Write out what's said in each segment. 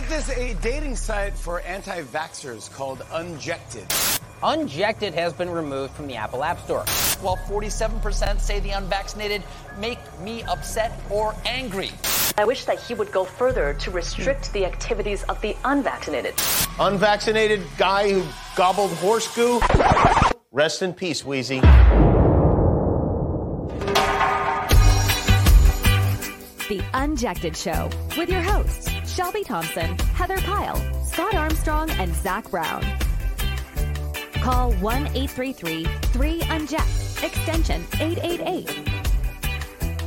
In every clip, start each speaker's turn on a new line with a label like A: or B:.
A: get this a dating site for anti vaxxers called Unjected.
B: Unjected has been removed from the Apple App Store.
C: While 47% say the unvaccinated make me upset or angry.
D: I wish that he would go further to restrict the activities of the unvaccinated.
E: Unvaccinated guy who gobbled horse goo. Rest in peace, Wheezy.
F: The Unjected Show with your hosts, Shelby Thomson, Heather Pyle, Scott Armstrong, and Zach Brown. Call 1 833 3 Unject, extension 888.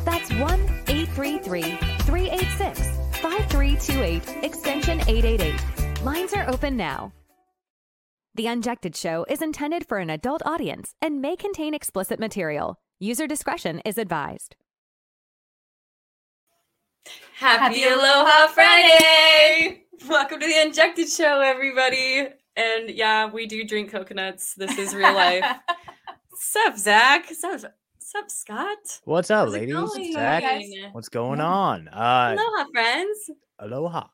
F: That's 1 833 386 5328, extension 888. Lines are open now. The Unjected Show is intended for an adult audience and may contain explicit material. User discretion is advised.
G: Happy Aloha Friday! Welcome to the Unjected Show, everybody. And yeah, we do drink coconuts. This is real life. Sup, Zach? Sup, sup, Scott?
H: What's up,
G: How's
H: ladies?
G: going,
H: Zach,
G: guys?
H: what's going on? Uh,
G: Aloha, friends.
H: aloha.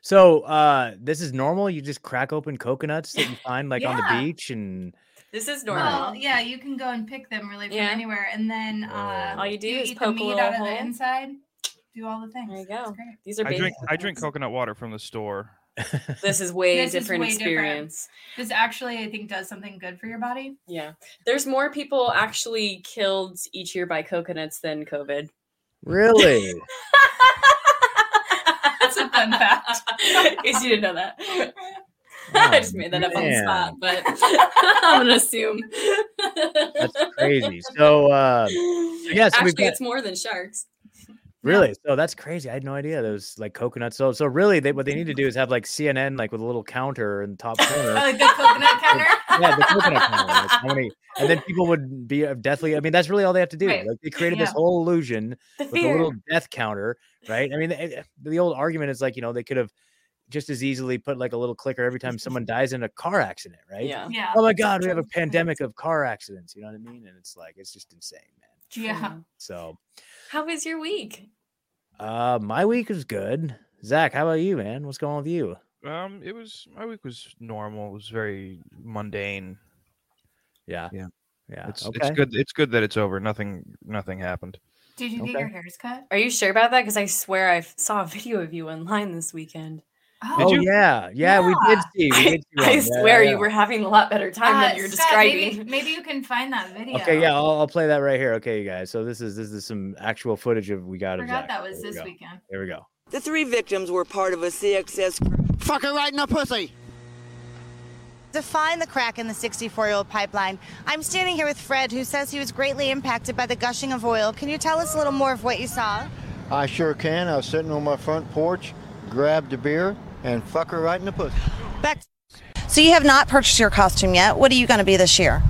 H: So, uh, this is normal. You just crack open coconuts that you find like on the beach, and
G: This is normal.
I: Well, yeah, you can go and pick them really from
G: Yeah.
I: anywhere, and then uh,
G: All you do is
I: eat
G: poke a
I: the meat
G: little
I: out of
G: hole.
I: the inside. Do all the things.
G: There you
I: It's
G: go.
I: great.
G: These are
J: I
G: baby
J: drink I drink coconut water from the store.
G: This is way
I: This is
G: different
I: way different.
G: experience.
I: This actually, I think, does something good for your body.
G: Yeah. There's more people actually killed each year by coconuts than COVID.
H: really,
I: That's a fun fact.
G: In case you didn't know that. I
H: Oh,
G: just made that up on the spot, but I'm gonna assume.
H: that's crazy. So, uh, yeah, so we've
G: Actually,
H: got-
G: it's more than sharks.
H: Really, so that's crazy. I had no idea those like coconuts. So, so really, they what they need to do is have like CNN like with a little counter in the top corner.
I: like the coconut counter.
H: yeah, the coconut counter. Like how many, and then people would be uh, deathly. I mean, that's really all they have to do.
I: Right.
H: Like they created this whole illusion
G: The
H: with a little death counter, right? I mean, the, the old argument is like, you know, they could have just as easily put like a little clicker every time someone dies in a car accident, right?
G: Yeah.
I: Yeah.
H: Oh my God, we have a pandemic of car accidents. You know what I mean? And it's like, it's just insane, man.
I: Yeah.
H: So,
G: How was your week?
H: Uh, my week was good. Zach, how about you, man? What's going on with you?
J: Um, it was my week was normal. It was very mundane.
H: Yeah.
J: Yeah.
H: Yeah.
J: It's
H: okay.
J: it's good. It's good that it's over. Nothing nothing happened.
I: Did you
H: Okay.
I: get your hairs cut?
G: Are you sure about that? Because I swear I saw a video of you online this weekend.
H: Oh,
J: you?
H: yeah. Yeah, we did see. We
G: I,
H: did see
G: I
H: one. Yeah,
G: swear
H: yeah,
G: you were having a lot better time
I: Uh,
G: than you're
I: Scott,
G: describing.
I: Maybe, you can find that video.
H: Okay, yeah, I'll, I'll play that right here. Okay, you guys. So this is this is some actual footage of we got
I: I
H: of
I: forgot
H: Zach.
I: that was
H: Here we
I: this
H: go.
I: weekend.
H: Here we go.
K: The three victims were part of a CXS group.
L: Fuck her right in the pussy.
M: Define the crack in the 64 year old pipeline. I'm standing here with Fred, who says he was greatly impacted by the gushing of oil. Can you tell us a little more of what you saw?
L: I sure can. I was sitting on my front porch, grabbed a beer, and fuck her right in the pussy.
M: Back. So you have not purchased your costume yet. What are you going to be this year?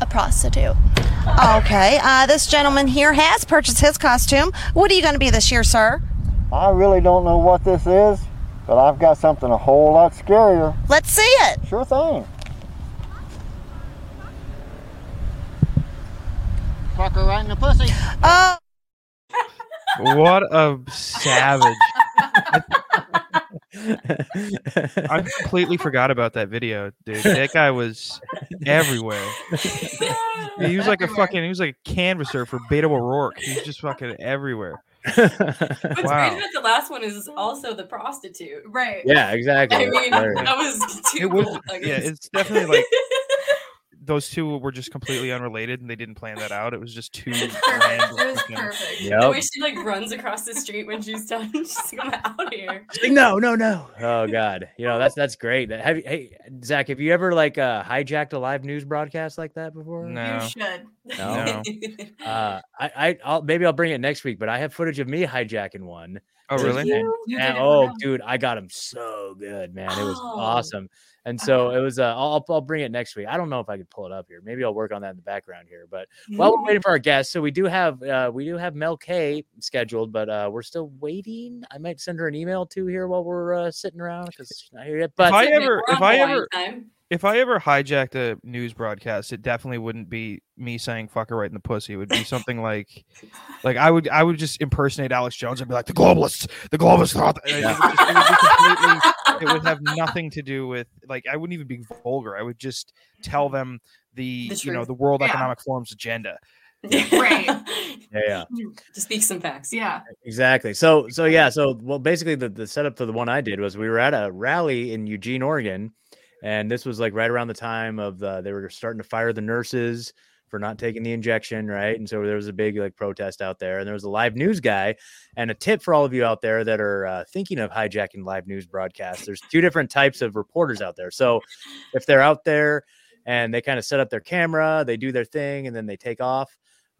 N: A prostitute.
M: Okay. Uh, this gentleman here has purchased his costume. What are you going to be this year, sir?
L: I really don't know what this is, but I've got something a whole lot scarier.
M: Let's see it.
L: Sure thing. Fuck her right in the pussy.
M: Oh.
J: What a savage! I completely forgot about that video, dude. That guy was everywhere. he was like a fucking. He was like a canvasser for Beto O'Rourke. He was just fucking everywhere.
G: What's
J: Wow.
G: great about the last one is also the prostitute.
I: Right.
H: Yeah, exactly.
G: I mean,
H: Right.
G: that was too
J: It was.
G: cool.
J: Yeah, it's definitely like those two were just completely unrelated, and they didn't plan that out. It was just two random.
I: It was
J: fucking-
I: perfect.
G: The
H: Yep.
G: way she like runs across the street when she's done. She's like, I'm out here.
H: She's like, no, no, no. Oh God. You know, that's that's great. Have you hey Zach, have you ever like uh hijacked a live news broadcast like that before?
J: No.
I: You should.
H: No.
J: No.
H: Uh I, I I'll maybe I'll bring it next week, but I have footage of me hijacking one.
J: Oh, really?
H: And-
I: You
H: and- oh dude, I got him so good, man. It was
G: Oh.
H: awesome. And so it was uh I'll I'll bring it next week. I don't know if I could pull it up here. Maybe I'll work on that in the background here. But while we're waiting for our guests, so we do have uh we do have Mel K scheduled, but uh we're still waiting. I might send her an email too here while we're uh, sitting around because she's not here yet. But
J: if I ever, if I ever,
G: time.
J: If I ever hijacked a news broadcast, it definitely wouldn't be me saying "fuck her right in the pussy." It would be something like, like I would I would just impersonate Alex Jones and be like, "The globalists, the globalists." thought that-" It, would just- it would completely, it would have nothing to do with like I wouldn't even be vulgar. I would just tell them the,
G: The
J: you know the World
G: Yeah.
J: Economic Forum's agenda.
G: right.
H: Yeah, yeah.
G: To speak some facts.
I: Yeah.
H: Exactly. So so yeah, so well basically the, the setup for the one I did was we were at a rally in Eugene, Oregon, and this was like right around the time of the they were starting to fire the nurses for not taking the injection, right? And so there was a big like protest out there, and there was a live news guy. And a tip for all of you out there that are uh, thinking of hijacking live news broadcasts: there's two different types of reporters out there. So if they're out there and they kind of set up their camera, they do their thing, and then they take off.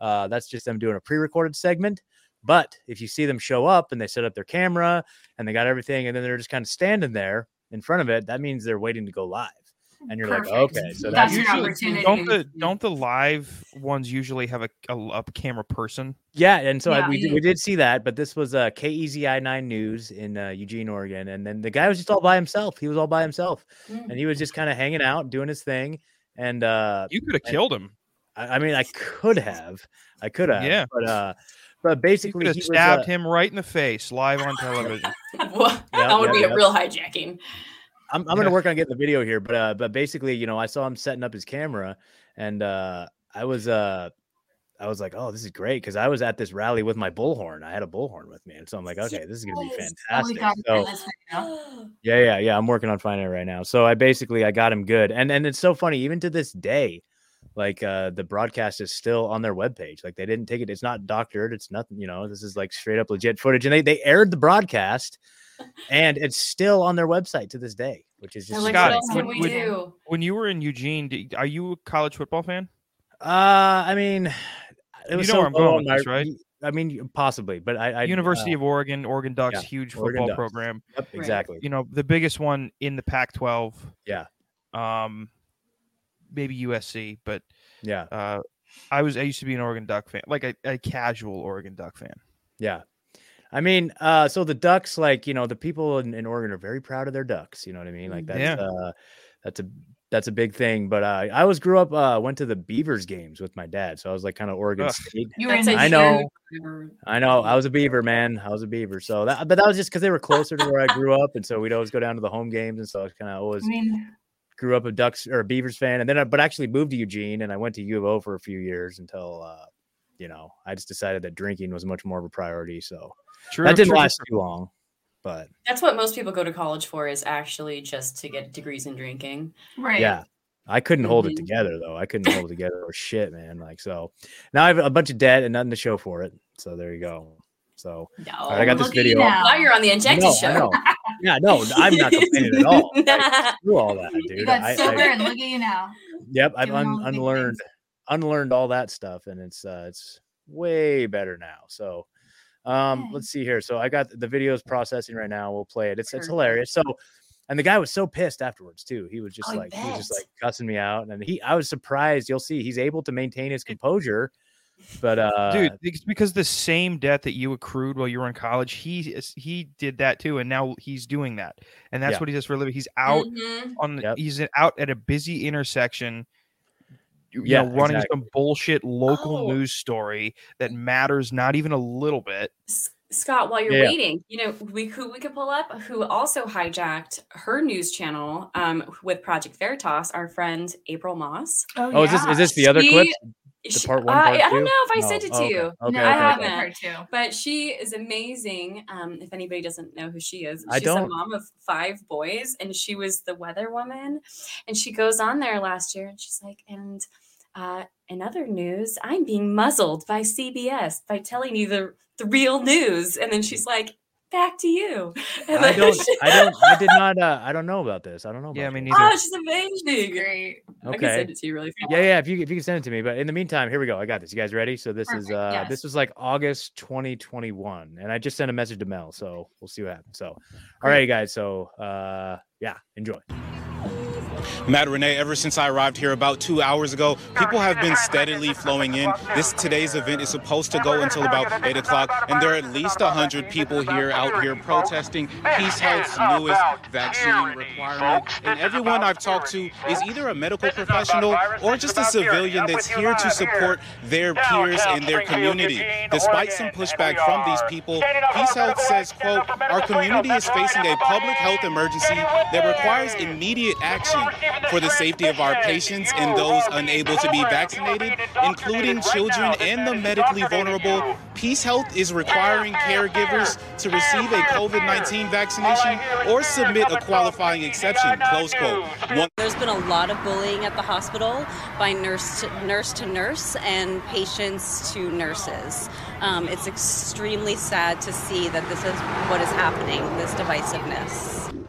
H: Uh, that's just them doing a pre-recorded segment. But if you see them show up and they set up their camera and they got everything, and then they're just kind of standing there in front of it, that means they're waiting to go live. And you're
I: Perfect.
H: like, okay, so
I: That's
H: that's
I: your
J: Usually-
I: opportunity.
J: Don't the don't the live ones usually have a, a, a camera person?
H: yeah. And so I, we did, we did see that, but this was uh, KEZI nine news in uh, Eugene, Oregon, and then the guy was just all by himself. He was all by himself, and he was just kind of hanging out, doing his thing. And uh,
J: You could have killed him.
H: I, I mean, I could have, I could have,
J: Yeah.
H: but uh, but basically,
J: could have
H: he was,
J: stabbed
H: uh,
J: him right in the face live on television.
G: Well, that would
H: yeah,
G: be
H: yeah.
G: a real hijacking.
H: I'm, I'm gonna work on getting the video here, but uh, but basically, you know, I saw him setting up his camera, and uh, I was uh, I was like, oh, this is great because I was at this rally with my bullhorn. I had a bullhorn with me, and so I'm like, okay, this is gonna be
I: Yes. Oh my
H: fantastic.
I: God,
H: So yeah, yeah, yeah. I'm working on finding it right now. So I basically I got him good, and and it's so funny even to this day, like uh, the broadcast is still on their webpage. Like they didn't take it. It's not doctored. It's nothing. You know, this is like straight up legit footage, and they they aired the broadcast, and it's still on their website to this day, which is just
G: like,
J: Scott,
G: what
J: when-
G: we
J: when-
G: do?
J: When you were in Eugene, did, are you a college football fan?
H: Uh, I mean, it
J: You know
H: so
J: where I'm going with this, right?
H: I mean, possibly, but I, I
J: University
H: uh,
J: of Oregon, Oregon Ducks,
H: yeah,
J: huge
H: Oregon
J: football
H: Ducks.
J: program.
H: Yep, exactly.
J: You know, the biggest one in the Pac-12.
H: Yeah.
J: Um, maybe USC, but
H: Yeah.
J: uh, I was I used to be an Oregon Duck fan, like a, a casual Oregon Duck fan.
H: Yeah. I mean, uh, so the Ducks, like, you know, the people in, in Oregon are very proud of their Ducks. You know what I mean? Like that's
J: Yeah.
H: uh that's a that's a big thing. But uh, I was grew up uh went to the Beavers games with my dad. So I was like kind of Oregon
J: Ugh.
H: State.
I: You were
G: That's
I: in
G: a
H: I
I: the
H: know.
G: huge-
H: I know. I was a Beaver, man. I was a Beaver. So that but that was just because they were closer to where I grew up. And so we'd always go down to the home games. And so I was kind of always
I: I mean,
H: grew up a Ducks or a Beavers fan, and then I, but actually moved to Eugene, and I went to U of O for a few years until uh, you know I just decided that drinking was much more of a priority. So
J: True,
H: that didn't
J: true.
H: last too long, but
G: That's what most people go to college for is actually just to get degrees in drinking.
I: right.
H: yeah. I couldn't hold it
G: Mhm.
H: together though. I couldn't hold it together or shit, man. Like so, now I have a bunch of debt and nothing to show for it. So there you go. So
G: No,
H: all right, I got this
I: look at you
H: video.
I: now.
G: now you're on the
H: I
G: Unjected
H: know, I
G: show.
H: know. Yeah, no, I'm not complaining at all. Like, screw all that, dude.
I: You got
H: I- I-
I: and look at you now.
H: Yep, I've un- unlearned
I: things.
H: unlearned all that stuff, and it's uh, it's way better now. So, um,
I: Yay.
H: let's see here. So I got the videos processing right now. We'll play it. It's it's hilarious. So, and the guy was so pissed afterwards too. He was just
G: Oh,
H: like he was just like cussing me out, and he I was surprised. You'll see he's able to maintain his composure, but uh,
J: Dude, it's because the same debt that you accrued while you were in college, he he did that too, and now he's doing that, and that's
H: Yeah.
J: what he does for a living. He's out
G: Mhm.
J: on the-
H: Yep.
J: he's out at a busy intersection you
H: Yeah,
J: know running
H: exactly.
J: some bullshit local
G: Oh.
J: news story that matters not even a little bit
G: Scott, while you're
H: Yeah.
G: waiting, you know, we who we could pull up who also hijacked her news channel um, with Project Veritas, our friend April Moss.
I: Oh,
H: oh, is this is this the other
G: She-
H: clip? The
G: She-
H: part one,
G: uh,
H: part
G: I don't know if I
H: No.
G: sent it to
H: Oh,
G: you.
H: Okay,
I: no,
H: okay,
I: I
H: okay.
I: haven't
G: okay.
I: heard too.
G: But she is amazing. Um, if anybody doesn't know who she is, she's a
H: don't.
G: mom of five boys, and she was the weather woman. And she goes on there last year, and she's like, and uh, in other news, I'm being muzzled by CBS by telling you the the real news. And then she's like, back to you. And
H: I don't.
G: she-
H: I don't. I did not. Uh, I don't know about this. I don't know. About
J: Yeah, I mean, neither.
G: Oh, she's amazing.
I: Great.
G: I can
H: Okay.
G: send it to you really fast.
H: Yeah, yeah. If you if you can send it to me, but in the meantime, here we go. I got this. You guys ready? So this is
I: Perfect,
H: uh
I: yes.
H: this was like August 2021, and I just sent a message to Mel, so we'll see what happens. So, all right, guys. So uh yeah, enjoy.
N: Matt Renee, ever since I arrived here about two hours ago, people have been steadily flowing in. This today's event is supposed to go until about 8 o'clock, and there are at least 100 people here out here protesting Peace Health's newest vaccine requirement. And everyone I've talked to is either a medical professional or just a civilian that's here to support their peers and their community. Despite some pushback from these people, Peace Health says, quote, our community is facing a public health emergency that requires immediate action for the safety of our patients and those unable to be vaccinated, including children and the medically vulnerable. Peace Health is requiring caregivers to receive a COVID 19 vaccination or submit a qualifying exception. Close quote.
O: There's been a lot of bullying at the hospital by nurse to nurse, to nurse and patients to nurses. Um, it's extremely sad to see that this is what is happening, this divisiveness.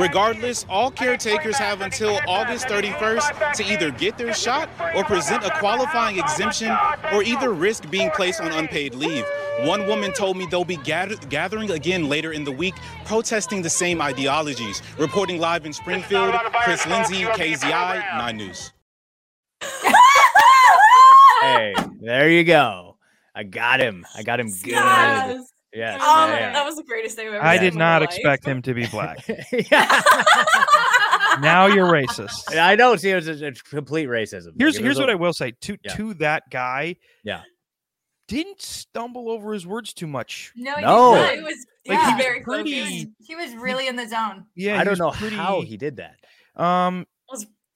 N: Regardless, all caretakers have until August 31st to either get their shot or present a qualifying exemption or either risk being placed on unpaid leave. One woman told me they'll be gather- gathering again later in the week, protesting the same ideologies. Reporting live in Springfield, Chris Lindsay, KEZI, 9 News.
H: hey, there you go. I got him. I got him good.
G: Yes.
H: Yes.
G: Um,
H: yeah, yeah.
G: that was the greatest thing I've ever
J: I
G: seen
J: did
G: in my
J: not
G: life.
J: expect him to be black. now you're racist.
H: I know. See, it was a, a complete racism.
J: Here's
H: Like,
J: here's
H: was
J: what
H: a-
J: I will say to
H: Yeah.
J: to that guy.
H: Yeah.
J: Didn't stumble over his words too much.
I: No, he
H: No.
I: did not.
G: It was,
J: Like,
G: he
J: he
G: was
J: was
G: very
J: pretty-
G: focused.
I: He was really in the zone.
J: Yeah,
H: I don't know
J: pretty,
H: how he did that.
J: Um,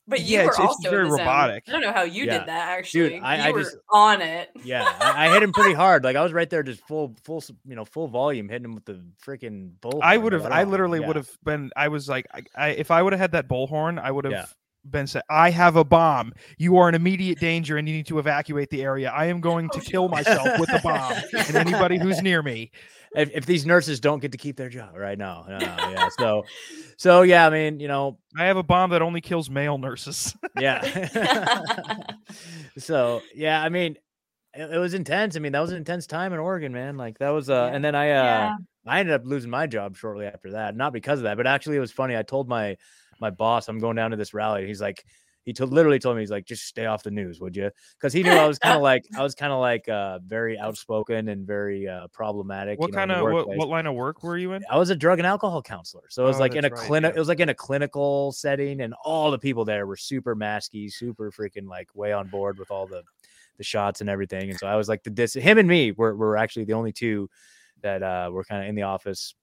G: But you
J: Yeah,
G: were
J: it's- it's
G: also in
J: very
G: the zone.
J: robotic.
G: I don't know how you
H: Yeah.
G: did that actually.
H: Dude, I-
G: you
H: I
G: were
H: just-
G: on it.
H: Yeah, I, I hit him pretty hard. Like I was right there, just full, full, you know, full volume, hitting him with the freaking bull.
J: I would have. I literally
H: Yeah.
J: would have been. I was like, I, I if I would have had that bullhorn, I would have
H: Yeah.
J: been said, "I have a bomb. You are in immediate danger, and you need to evacuate the area. I am going to oh, kill myself with the bomb, and anybody who's near me."
H: If, if these nurses don't get to keep their job right now, no, no, yeah. So, so yeah. I mean, you know,
J: I have a bomb that only kills male nurses.
H: yeah. so yeah, I mean, it, it was intense. I mean, that was an intense time in Oregon, man. Like that was, uh, and then I, uh,
I: Yeah.
H: I ended up losing my job shortly after that. Not because of that, but actually, it was funny. I told my my boss I'm going down to this rally. He's like, he told literally told me he's like, just stay off the news, would you? Because he knew I was kind of like I was kind of like uh, very outspoken and very uh, problematic.
J: what
H: you know,
J: kind of what, what line of work were you in?
H: I was a drug and alcohol counselor. So it was
J: Oh,
H: like in a
J: right,
H: clinic,
J: yeah.
H: it was like in a clinical setting, and all the people there were super masky, super freaking like way on board with all the the shots and everything. And so I was like the dis him and me were, were actually the only two that uh were kind of in the office.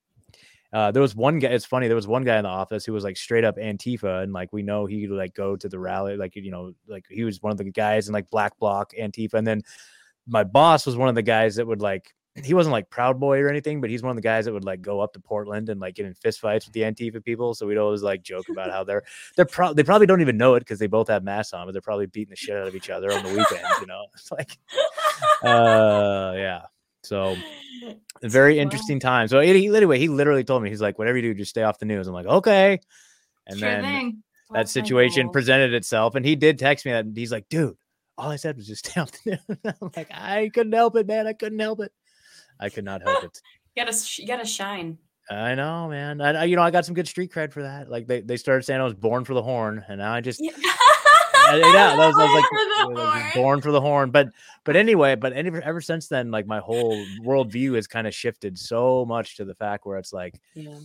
H: Uh, there was one guy. It's funny. There was one guy in the office who was like straight up Antifa, and like we know he like go to the rally, like you know, like he was one of the guys in like Black Bloc Antifa. And then my boss was one of the guys that would like he wasn't like Proud Boy or anything, but he's one of the guys that would like go up to Portland and like get in fistfights with the Antifa people. So we'd always like joke about how they're they're pro- they probably don't even know it because they both have masks on, but they're probably beating the shit out of each other on the weekends. You know, it's like, uh, yeah. So very interesting time. So he, anyway, he literally told me he's like, whatever you do, just stay off the news. I'm like, okay. And
I: Sure
H: then
I: thing.
H: that situation presented itself, and he did text me that. He's like, dude, all I said was just stay off the news. I'm like, I couldn't help it, man. I couldn't help it. I could not help it.
G: You gotta, you gotta shine.
H: I know, man. I, you know, I got some good street cred for that. Like they, they started saying I was born for the horn, and now I just, I, yeah, that was, I was like,
I: Born for the
H: was
I: horn.
H: born for the horn. But, but anyway, but any, ever since then, like my whole worldview has kind of shifted so much to the fact where it's like,
G: Yeah.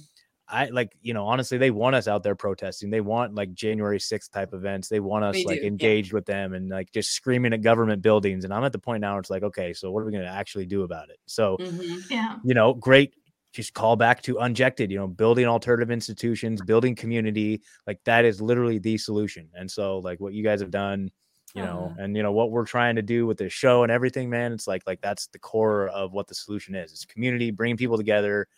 H: I like, you know, honestly, they want us out there protesting. They want like January 6th type events. They want us
G: They
H: like
G: do, yeah.
H: engaged with them and like just screaming at government buildings. And I'm at the point now where it's like, okay, so what are we going to actually do about it? So,
G: Mhm.
I: Yeah.
H: you know, great. Just call back to unjected, you know, building alternative institutions, building community. Like that is literally the solution. And so, like what you guys have done, you know,
G: Uh-huh.
H: and you know what we're trying to do with this show and everything, man. It's like like that's the core of what the solution is. It's community, bringing people together,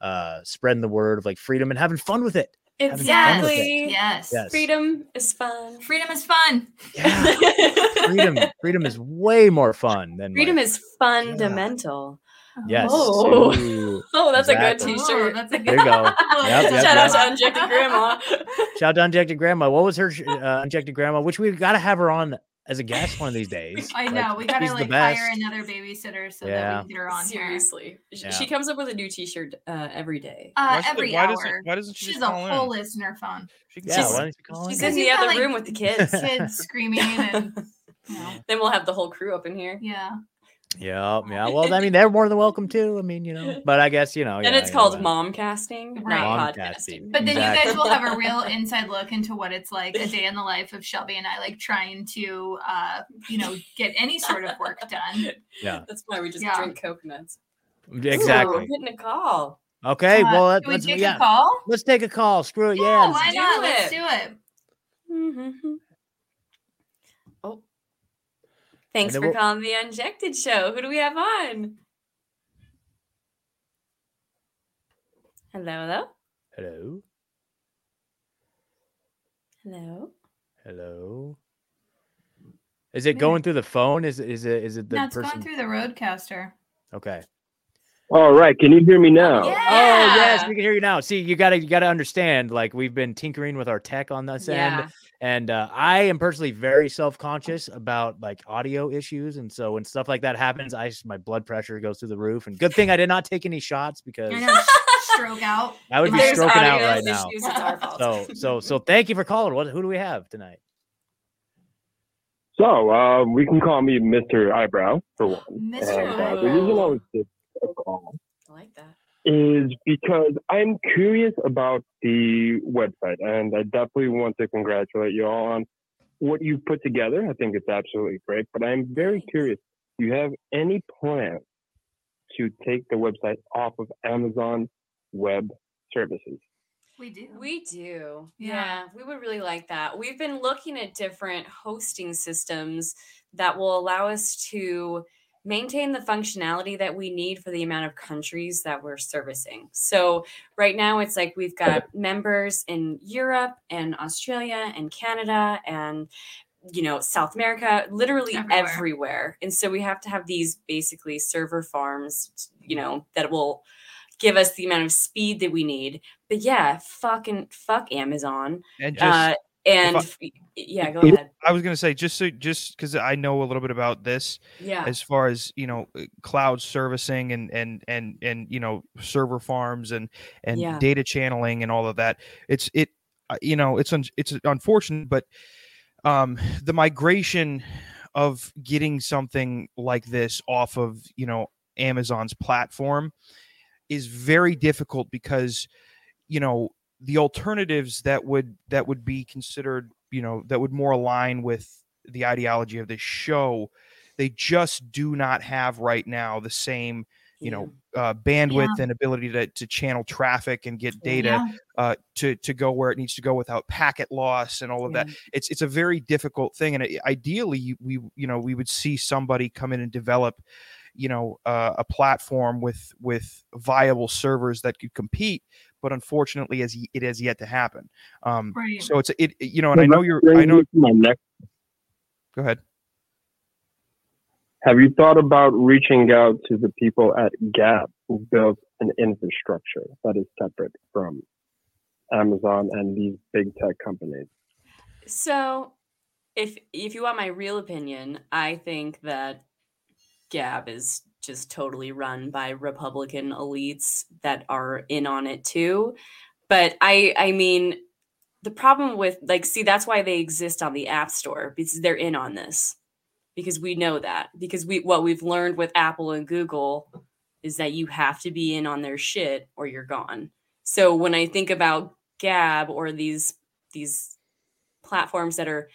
H: uh, spreading the word of like freedom and having fun with it. Having fun with it.
G: Exactly.
I: Yes.
H: Yes.
G: Freedom is fun.
I: Freedom is fun. Yeah.
H: Freedom, freedom is way more fun than
G: Freedom
H: like,
G: is fundamental.
H: Yes.
G: Oh.
H: Ooh,
G: Oh, that's a good. T-shirt.
I: Oh, that's a
H: There you go. Yep, yep,
G: Shout out to Unjected Grandma.
H: Shout out to Unjected Grandma. What was her sh- uh, Unjected Grandma? Which we've got to have her on as a guest one of these days.
I: I
H: Like,
I: know. we gotta like hire another babysitter so that we can get her on.
G: Seriously, Sh-
H: Yeah.
G: she comes up with a new T-shirt uh, every day.
I: Uh,
J: Why should-
I: every
J: why
I: hour.
J: doesn't- why doesn't she
I: She's
J: just
I: a
J: call in?
I: whole listener phone.
H: Yeah,
G: She's-
H: why don't you call
G: She's
H: in?
G: in the other
I: like,
G: room with the kids.
I: Kids screaming and you know,
G: then we'll have the whole crew up in here.
I: yeah.
H: Yeah, yeah. Well, I mean, they're more than welcome too. I mean, you know, but I guess you know.
G: and
H: yeah,
G: it's called
H: know,
G: mom casting,
I: Right.
G: not
H: Momcasting.
G: podcasting.
I: But then you guys will have a real inside look into what it's like a day in the life of Shelby and I, like trying to, uh, you know, get any sort of work done.
H: Yeah,
G: That's why we just
I: Yeah.
G: drink coconuts. Ooh,
H: exactly.
G: we're getting a call.
H: Okay,
I: Uh,
H: well, let,
I: can we
H: let's
I: take
H: yeah.
I: a call?
H: Let's take a call. Screw it.
I: Yeah,
H: Yeah.
I: why
G: do
I: not? Let's
G: it.
I: do it.
G: Mm-hmm. Oh, thanks for
H: we'll-
G: calling the Unjected Show. Who do we have on? Hello, hello,
H: Hello.
G: hello.
H: Hello. Is it going through the phone? Is is it is it the
I: no, it's
H: person?
I: going through the roadcaster.
H: Okay.
P: All right, can you hear me now?
H: Oh yes, we can hear you now. See, you gotta you gotta understand. Like we've been tinkering with our tech on this
G: Yeah.
H: end, and uh, I am personally very self conscious about like audio issues, and so when stuff like that happens, I s- my blood pressure goes through the roof. And good thing I did not take any shots because
I: I stroke out.
H: I would
G: If
H: be stroking out
G: audio
H: right now.
G: issues, it's our fault.
H: So so so thank you for calling. What who do we have tonight?
P: So, uh, we can call me Mr. Eyebrow for one.
I: Mr.
P: And, uh, the reason I was just a call
G: I like that.
P: Is because I'm curious about the website, and I definitely want to congratulate you all on what you've put together. I think it's absolutely great, but I'm very curious. Do you have any plans to take the website off of Amazon Web Services?
I: We do.
G: We do.
I: Yeah.
G: Yeah. we would really like that. We've been looking at different hosting systems that will allow us to maintain the functionality that we need for the amount of countries that we're servicing. So, right now it's like we've got members in Europe and Australia and Canada and you know, South America, literally
I: Everywhere.
G: everywhere. And so we have to have these basically server farms, you know, that will give us the amount of speed that we need. But yeah, fucking fuck Amazon.
J: And just
G: uh, and
J: I-
G: yeah, go ahead.
J: I was gonna say just so just because I know a little bit about this,
G: Yeah.
J: as far as you know, uh, cloud servicing and and and and you know server farms and and
G: Yeah.
J: data channeling and all of that. It's it, uh, you know, it's un- it's unfortunate, but um, the migration of getting something like this off of you know Amazon's platform is very difficult because you know the alternatives that would that would be considered you know that would more align with the ideology of this show they just do not have right now the same you know uh, bandwidth
I: Yeah.
J: and ability to, to channel traffic and get data
I: Yeah.
J: uh, to to go where it needs to go without packet loss and all of that it's it's a very difficult thing and it, ideally we you know we would see somebody come in and develop you know uh, a platform with with viable servers that could compete but unfortunately as it has yet to happen um
I: Right.
J: so it's it you know and i know you're i know
P: me my next
J: go ahead
P: Have you thought about reaching out to the people at Gab who built an infrastructure that is separate from Amazon and these big tech companies?
G: So, if if you want my real opinion, I think that Gab is just totally run by Republican elites that are in on it too. But I I mean, the problem with like see that's why they exist on the App Store because they're in on this. Because we know that. Because we what we've learned with Apple and Google is that you have to be in on their shit or you're gone. So when I think about Gab or these these platforms that are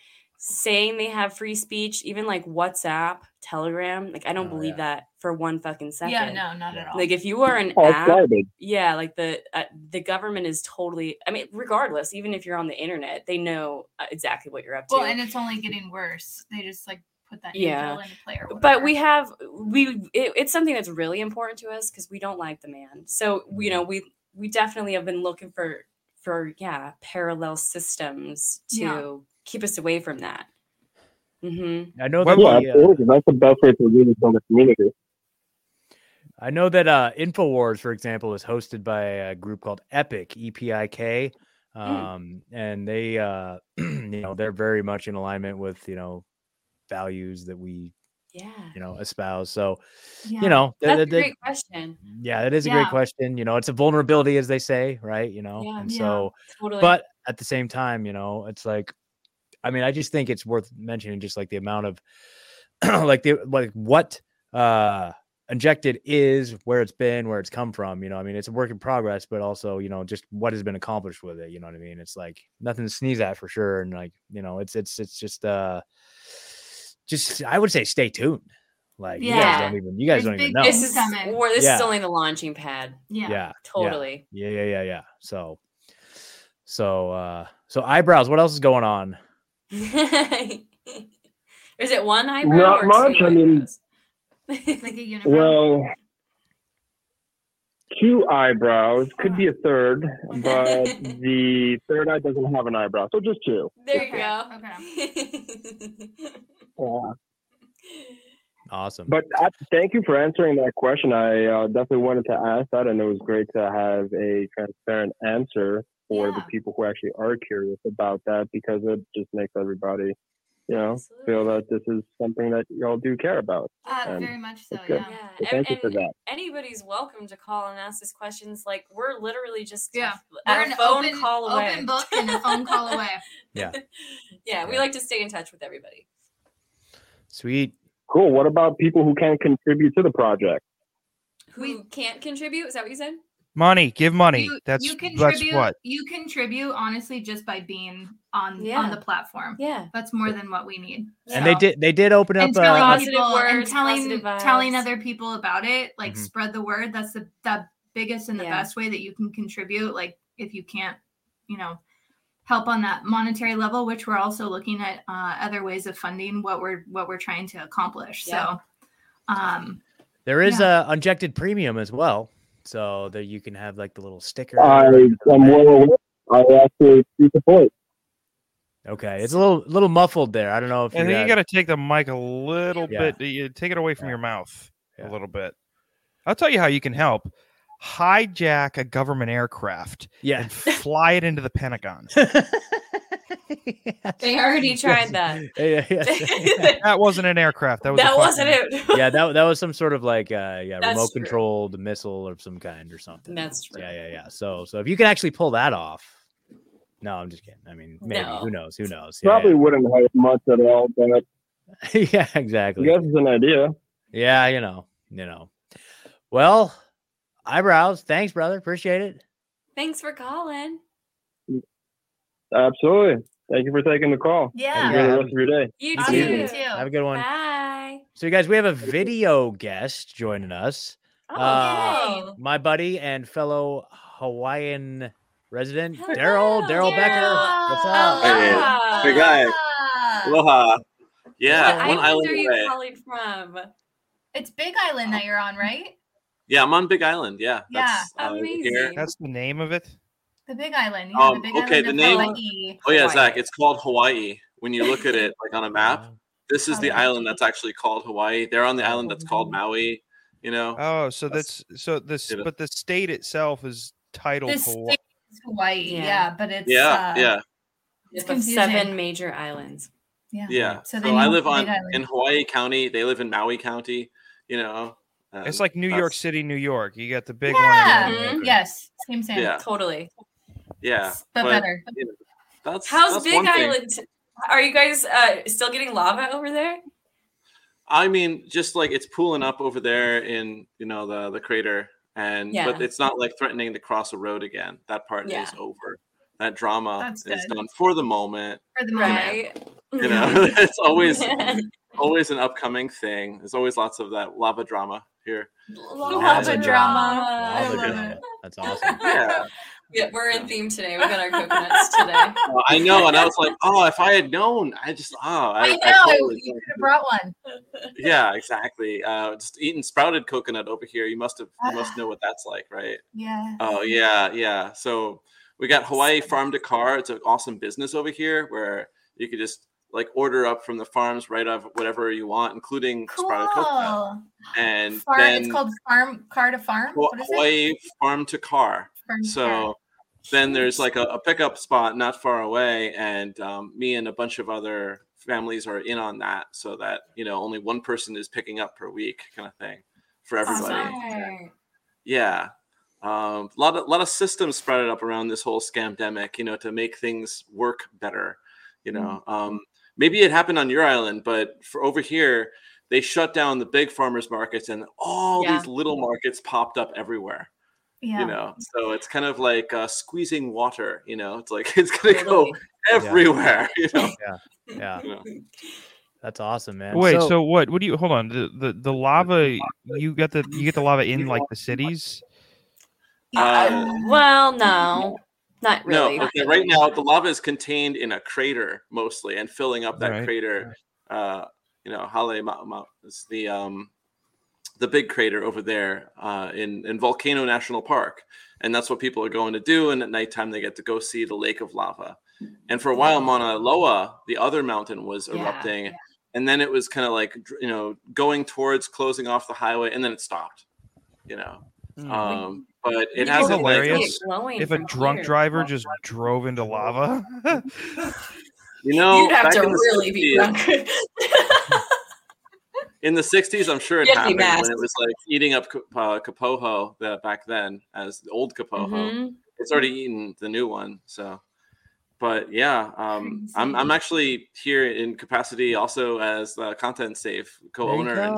G: saying they have free speech, even like WhatsApp, Telegram, like I don't believe that for one fucking second.
I: Yeah, no, not at all.
G: Like if you are an
P: Oh,
G: app,
P: garbage.
G: yeah, like the uh, the government is totally. I mean, regardless, even if you're on the internet, they know uh, exactly what you're up to.
I: Well, and it's only getting worse. They just like put that new
G: Yeah.
I: bill into play
G: but we have we it, it's something that's really important to us because we don't like the man so you know we we definitely have been looking for for yeah parallel systems to
I: Yeah.
G: Keep us away from that hmm
H: I know
P: yeah,
H: that the, uh,
P: absolutely. That's the best way to really build a community.
H: I know that uh, Infowars, for example, is hosted by a group called Epik, E P I K, um, and they, uh, you know, they're very much in alignment with you know values that we
G: Yeah.
H: you know espouse. So
G: Yeah.
H: you know
G: That's
H: th-
G: a
H: th-
G: great question.
H: yeah, it is a great question. You know, it's a vulnerability, as they say, right? You know,
G: Yeah.
H: and
G: Yeah,
H: so,
G: totally.
H: but at the same time, you know, it's like, I mean, I just think it's worth mentioning, just like the amount of, like the like what uh Unjected is, where it's been, where it's come from. You know, I mean, it's a work in progress, but also, you know, just what has been accomplished with it. You know what I mean? It's like nothing to sneeze at for sure, and like, you know, it's it's it's just uh, just I would say stay tuned. Like you guys
G: Yeah.
H: don't even you guys don't even know.
G: This is coming or this is only the launching pad.
I: Yeah.
H: yeah
G: Totally.
H: yeah yeah yeah yeah so so uh so eyebrows what else is going on
G: is it one eyebrow?
P: Not
G: or
P: much.
G: Two
P: I mean,
I: like a unibrow.
P: well, two eyebrows could be a third, but the third eye doesn't have an eyebrow, so just two.
G: There you go.
I: Okay.
P: Yeah.
H: awesome
P: But uh, thank you for answering that question. I uh, definitely wanted to ask that, and it was great to have a transparent answer for the people who actually are curious about that because it just makes everybody, you know, feel that this is something that y'all do care about.
I: Uh,
P: And
I: very much so,
P: it's good.
I: yeah.
P: So thank you for that.
G: Anybody's welcome to call and ask us questions. Like we're literally just
I: Yeah.
G: a
I: We're an
G: phone
I: open-
G: call away.
I: open book and a phone call away.
H: yeah
G: yeah, we like to stay in touch with everybody.
H: sweet
P: Cool. What about people who can't contribute to the project?
G: Who can't contribute? Is that what you said?
J: Money, give money.
I: You,
J: that's
I: you
J: that's
I: contribute.
J: what.
I: You contribute honestly just by being on
G: Yeah.
I: on the platform.
G: Yeah,
I: that's more than what we need.
H: and they did they did open up
I: and telling
H: uh,
I: people
G: Positive
I: and telling
G: positive vibes.
I: telling other people about it, like
H: Mhm.
I: spread the word. That's the the biggest and the
G: Yeah.
I: best way that you can contribute. Like if you can't, you know, help on that monetary level, which we're also looking at uh, other ways of funding what we're what we're trying to accomplish.
G: Yeah.
I: So, um,
H: there is
I: yeah.
H: a Unjected premium as well so that you can have like the little sticker
P: I am well aware. I actually do support.
H: okay it's a little little muffled there i don't know if
J: I think
H: had-
J: you got to take the mic a little
H: Yeah.
J: bit. You take it away from your mouth a little bit. I'll tell you how you can help. Hijack a government aircraft
H: Yeah.
J: and fly it into the Pentagon.
G: They already tried that.
H: Yeah, yeah.
J: that wasn't an aircraft. That was
G: that wasn't it.
H: yeah, that that was some sort of like uh yeah,
G: That's
H: remote
G: true.
H: controlled missile of some kind or something.
G: That's true.
H: Yeah, yeah, yeah. So so if you can actually pull that off. No, I'm just kidding. I mean, maybe
G: No.
H: who knows? Who knows? Yeah,
P: Probably wouldn't help much at all, but
H: yeah, yeah,
P: I
H: exactly.
P: guess it's an idea.
H: Yeah, you know, you know. Well, eyebrows, thanks, brother. Appreciate it.
G: Thanks for calling.
P: Absolutely. Thank you for taking the call.
I: Yeah.
P: Enjoy the rest of your day.
G: You
H: You
G: too.
H: too. Have a good one.
G: Bye.
H: So, you guys, we have a video guest joining us.
G: Oh,
H: Uh, my buddy and fellow Hawaiian resident, Darrell, Darrell Becker. What's up?
Q: Hey, big guy. Aloha. Yeah,
G: What
Q: one
G: island
Q: island
G: are you
Q: away.
G: calling from?
I: it's Big Island that you're on, right?
Q: Yeah, I'm on Big Island. Yeah.
I: Yeah.
Q: That's, uh, over here.
G: Amazing.
J: That's the name of it.
I: The Big Island. Yeah, the
Q: Um,
I: Big
Q: okay,
I: Island
Q: the name-
I: Hawaii.
Q: Oh yeah,
G: Hawaii.
Q: Zach. It's called Hawaii. When you look at it like on a map, this is the island that's actually called Hawaii. They're on the island that's called Maui. You know.
J: Oh, so that's so this,
Q: you know.
J: but the state itself is titled
I: This
J: Hawaii.
I: state is Hawaii.
G: Yeah.
I: Yeah. but it's
Q: Yeah,
I: uh,
Q: yeah,
I: It's
G: Of
I: confusing.
G: seven major islands.
I: Yeah.
Q: yeah.
I: So
Q: So, I live on
I: Island.
Q: in Hawaii County. They live in Maui County. You know.
J: It's like New York City, New York. You got the big
I: Yeah.
J: one. and then-
G: Mhm.
I: Yes. Same. Same.
Q: Yeah.
G: Totally.
Q: Yeah,
I: But better.
Q: you know, that's
G: How's
Q: that's
G: Big
Q: one thing.
G: Island? Are you guys uh, still getting lava over there?
Q: I mean, just like it's pooling up over there in you know the the crater, and
G: Yeah.
Q: but it's not like threatening to cross a road again. That part
G: Yeah.
Q: is over. That drama is done for the moment.
I: For the moment.
G: Right.
Q: You know, it's always always an upcoming thing. There's always lots of that lava drama here.
G: Lava
H: Lava
G: drama.
I: I
H: Lava
I: love
H: drama.
I: it.
H: That's awesome.
Q: Yeah,
G: Yeah, we're in theme today. We've got our coconuts today.
Q: Well, I know, and I was like, oh, if I had known, I just oh, I,
I: I know.
Q: totally
I: you could have brought one.
Q: yeah, exactly. Uh, just eating sprouted coconut over here. You must have, you must know what that's like, right?
I: Yeah.
Q: Oh yeah, yeah. So we got Hawaii Farm to Car. It's an awesome business over here where you could just like order up from the farms right of whatever you want, including sprouted coconut. And
I: Farm,
Q: then
I: it's called Farm Car to Farm.
Q: Haw-
I: What is it?
Q: Hawaii Farm to Car. So then there's like a, a pickup spot not far away, and um, me and a bunch of other families are in on that so that you know only one person is picking up per week kind of thing for everybody.
I: Smart.
Q: yeah. Um, a lot of lot of systems sprouted up around this whole scamdemic you know to make things work better you know. Um, maybe it happened on your island but for over here they shut down the big farmers markets and all
I: Yeah.
Q: these little markets popped up everywhere
I: Yeah.
Q: you know so it's kind of like uh, squeezing water you know it's like it's gonna go
H: Yeah.
Q: everywhere you know
H: Yeah. Yeah.
Q: You know?
H: That's awesome, man.
J: Wait, so, what? What do you? Hold on. The, the the lava. You get the you get the lava in like the cities.
Q: Uh,
G: well, no, not really.
Q: No, okay. Right now, the lava is contained in a crater mostly, and filling up that
J: Right.
Q: crater. Uh, you know, Hale Ma- Ma- is the um, the big crater over there uh, in in Volcano National Park, and that's what people are going to do. And at nighttime, they get to go see the lake of lava. And for a while, Mauna Loa, the other mountain, was
G: Yeah,
Q: erupting, and then it was kind of like you know going towards closing off the highway, and then it stopped. You know.
J: Hmm.
Q: Um, but it
J: It'd
Q: hasn't like
J: hilarious if a drunk
G: here.
J: driver just drove into lava.
Q: You know,
G: You'd have to
Q: in the
G: really be drunk.
Q: in the 60s, I'm sure it
G: You have to
Q: happened when it was like eating up Ka- uh, Kapoho the, back then as the old Kapoho.
G: Mhm.
Q: It's already eaten the new one. So, but yeah, um, I'm, I'm actually here in capacity also as the ContentSafe co-owner. and.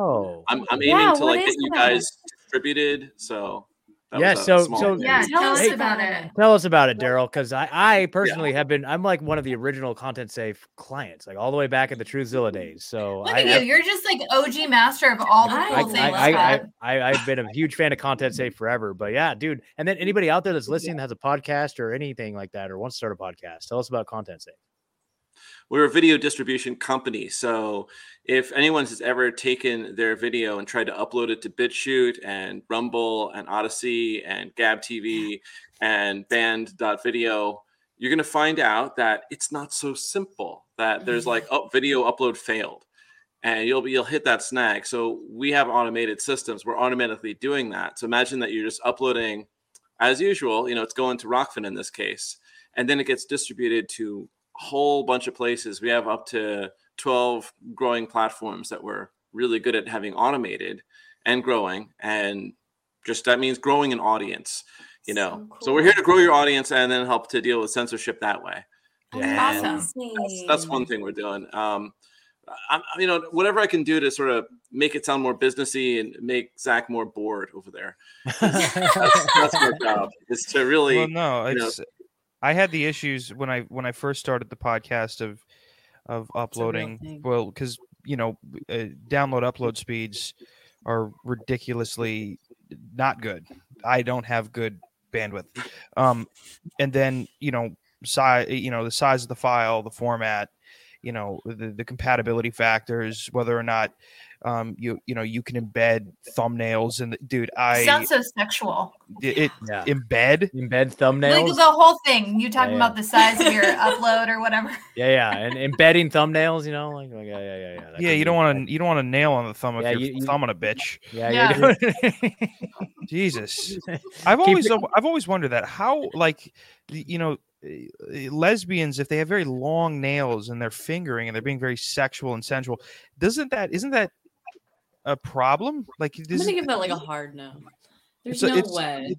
Q: I'm, I'm
H: Yeah,
Q: aiming to like
H: is
Q: get you guys distributed. So, that
H: yeah, so so
Q: thing.
I: Yeah, tell us
G: Hey,
I: about it.
H: Tell us about it, Darrell, because I, I personally have been I'm like one of the original ContentSafe clients, like all the way back in the Truthzilla days. So
I: Look
H: I,
I: at you. You're just like OG master of all the
H: I,
I: cool things.
H: I, I, I, I, I've been a huge fan of ContentSafe forever, but yeah, dude. And then anybody out there that's listening that has a podcast or anything like that or wants to start a podcast, tell us about ContentSafe.
Q: We're a video distribution company. So if anyone has ever taken their video and tried to upload it to BitChute and Rumble and Odysee and Gab TV and Band.video, you're going to find out that it's not so simple. That there's mm-hmm. like, oh, video upload failed, and you'll be you'll hit that snag. So we have automated systems. We're automatically doing that. So imagine that you're just uploading as usual. You know, it's going to Rokfin in this case, and then it gets distributed to whole bunch of places. We have up to 12 growing platforms that we're really good at having automated and growing. And just that means growing an audience, you know. So, we're here to grow your audience and then help to deal with censorship that way. And
I: awesome.
Q: That's, that's one thing we're doing. Um, I'm, you know, whatever I can do to sort of make it sound more businessy and make Zach more bored over there. that's, that's my job is to really.
J: well, no,
Q: you know,
J: it's. I had the issues when I when I first started the podcast of of uploading. Well, because you know, uh, download upload speeds are ridiculously not good. I don't have good bandwidth. Um, and then you know, size, you know, the size of the file, the format, you know, the, the compatibility factors, whether or not um, you you know you can embed thumbnails and dude, I
I: Sounds so sexual.
J: it, it
H: Yeah.
J: embed
H: Embed
I: Like
H: thumbnails.
I: the whole thing. You talking
H: Yeah,
I: about the size of your upload or whatever.
H: Yeah, yeah, and embedding thumbnails. You know, like, like yeah, yeah, yeah, yeah. that
J: yeah, you don't want to you don't want to nail on the thumb if
H: Yeah,
J: you're
H: you- you-
J: thumbing a bitch.
H: Yeah,
I: Yeah.
J: Jesus, I've always
H: it-
J: I've always wondered that how like you know eh, lesbians if they have very long nails and they're fingering and they're being very sexual and sensual, doesn't that isn't that a problem? Like
G: I'm
J: this,
G: gonna give that like a hard no. There's
J: It's a-
G: no
J: it's-
G: way.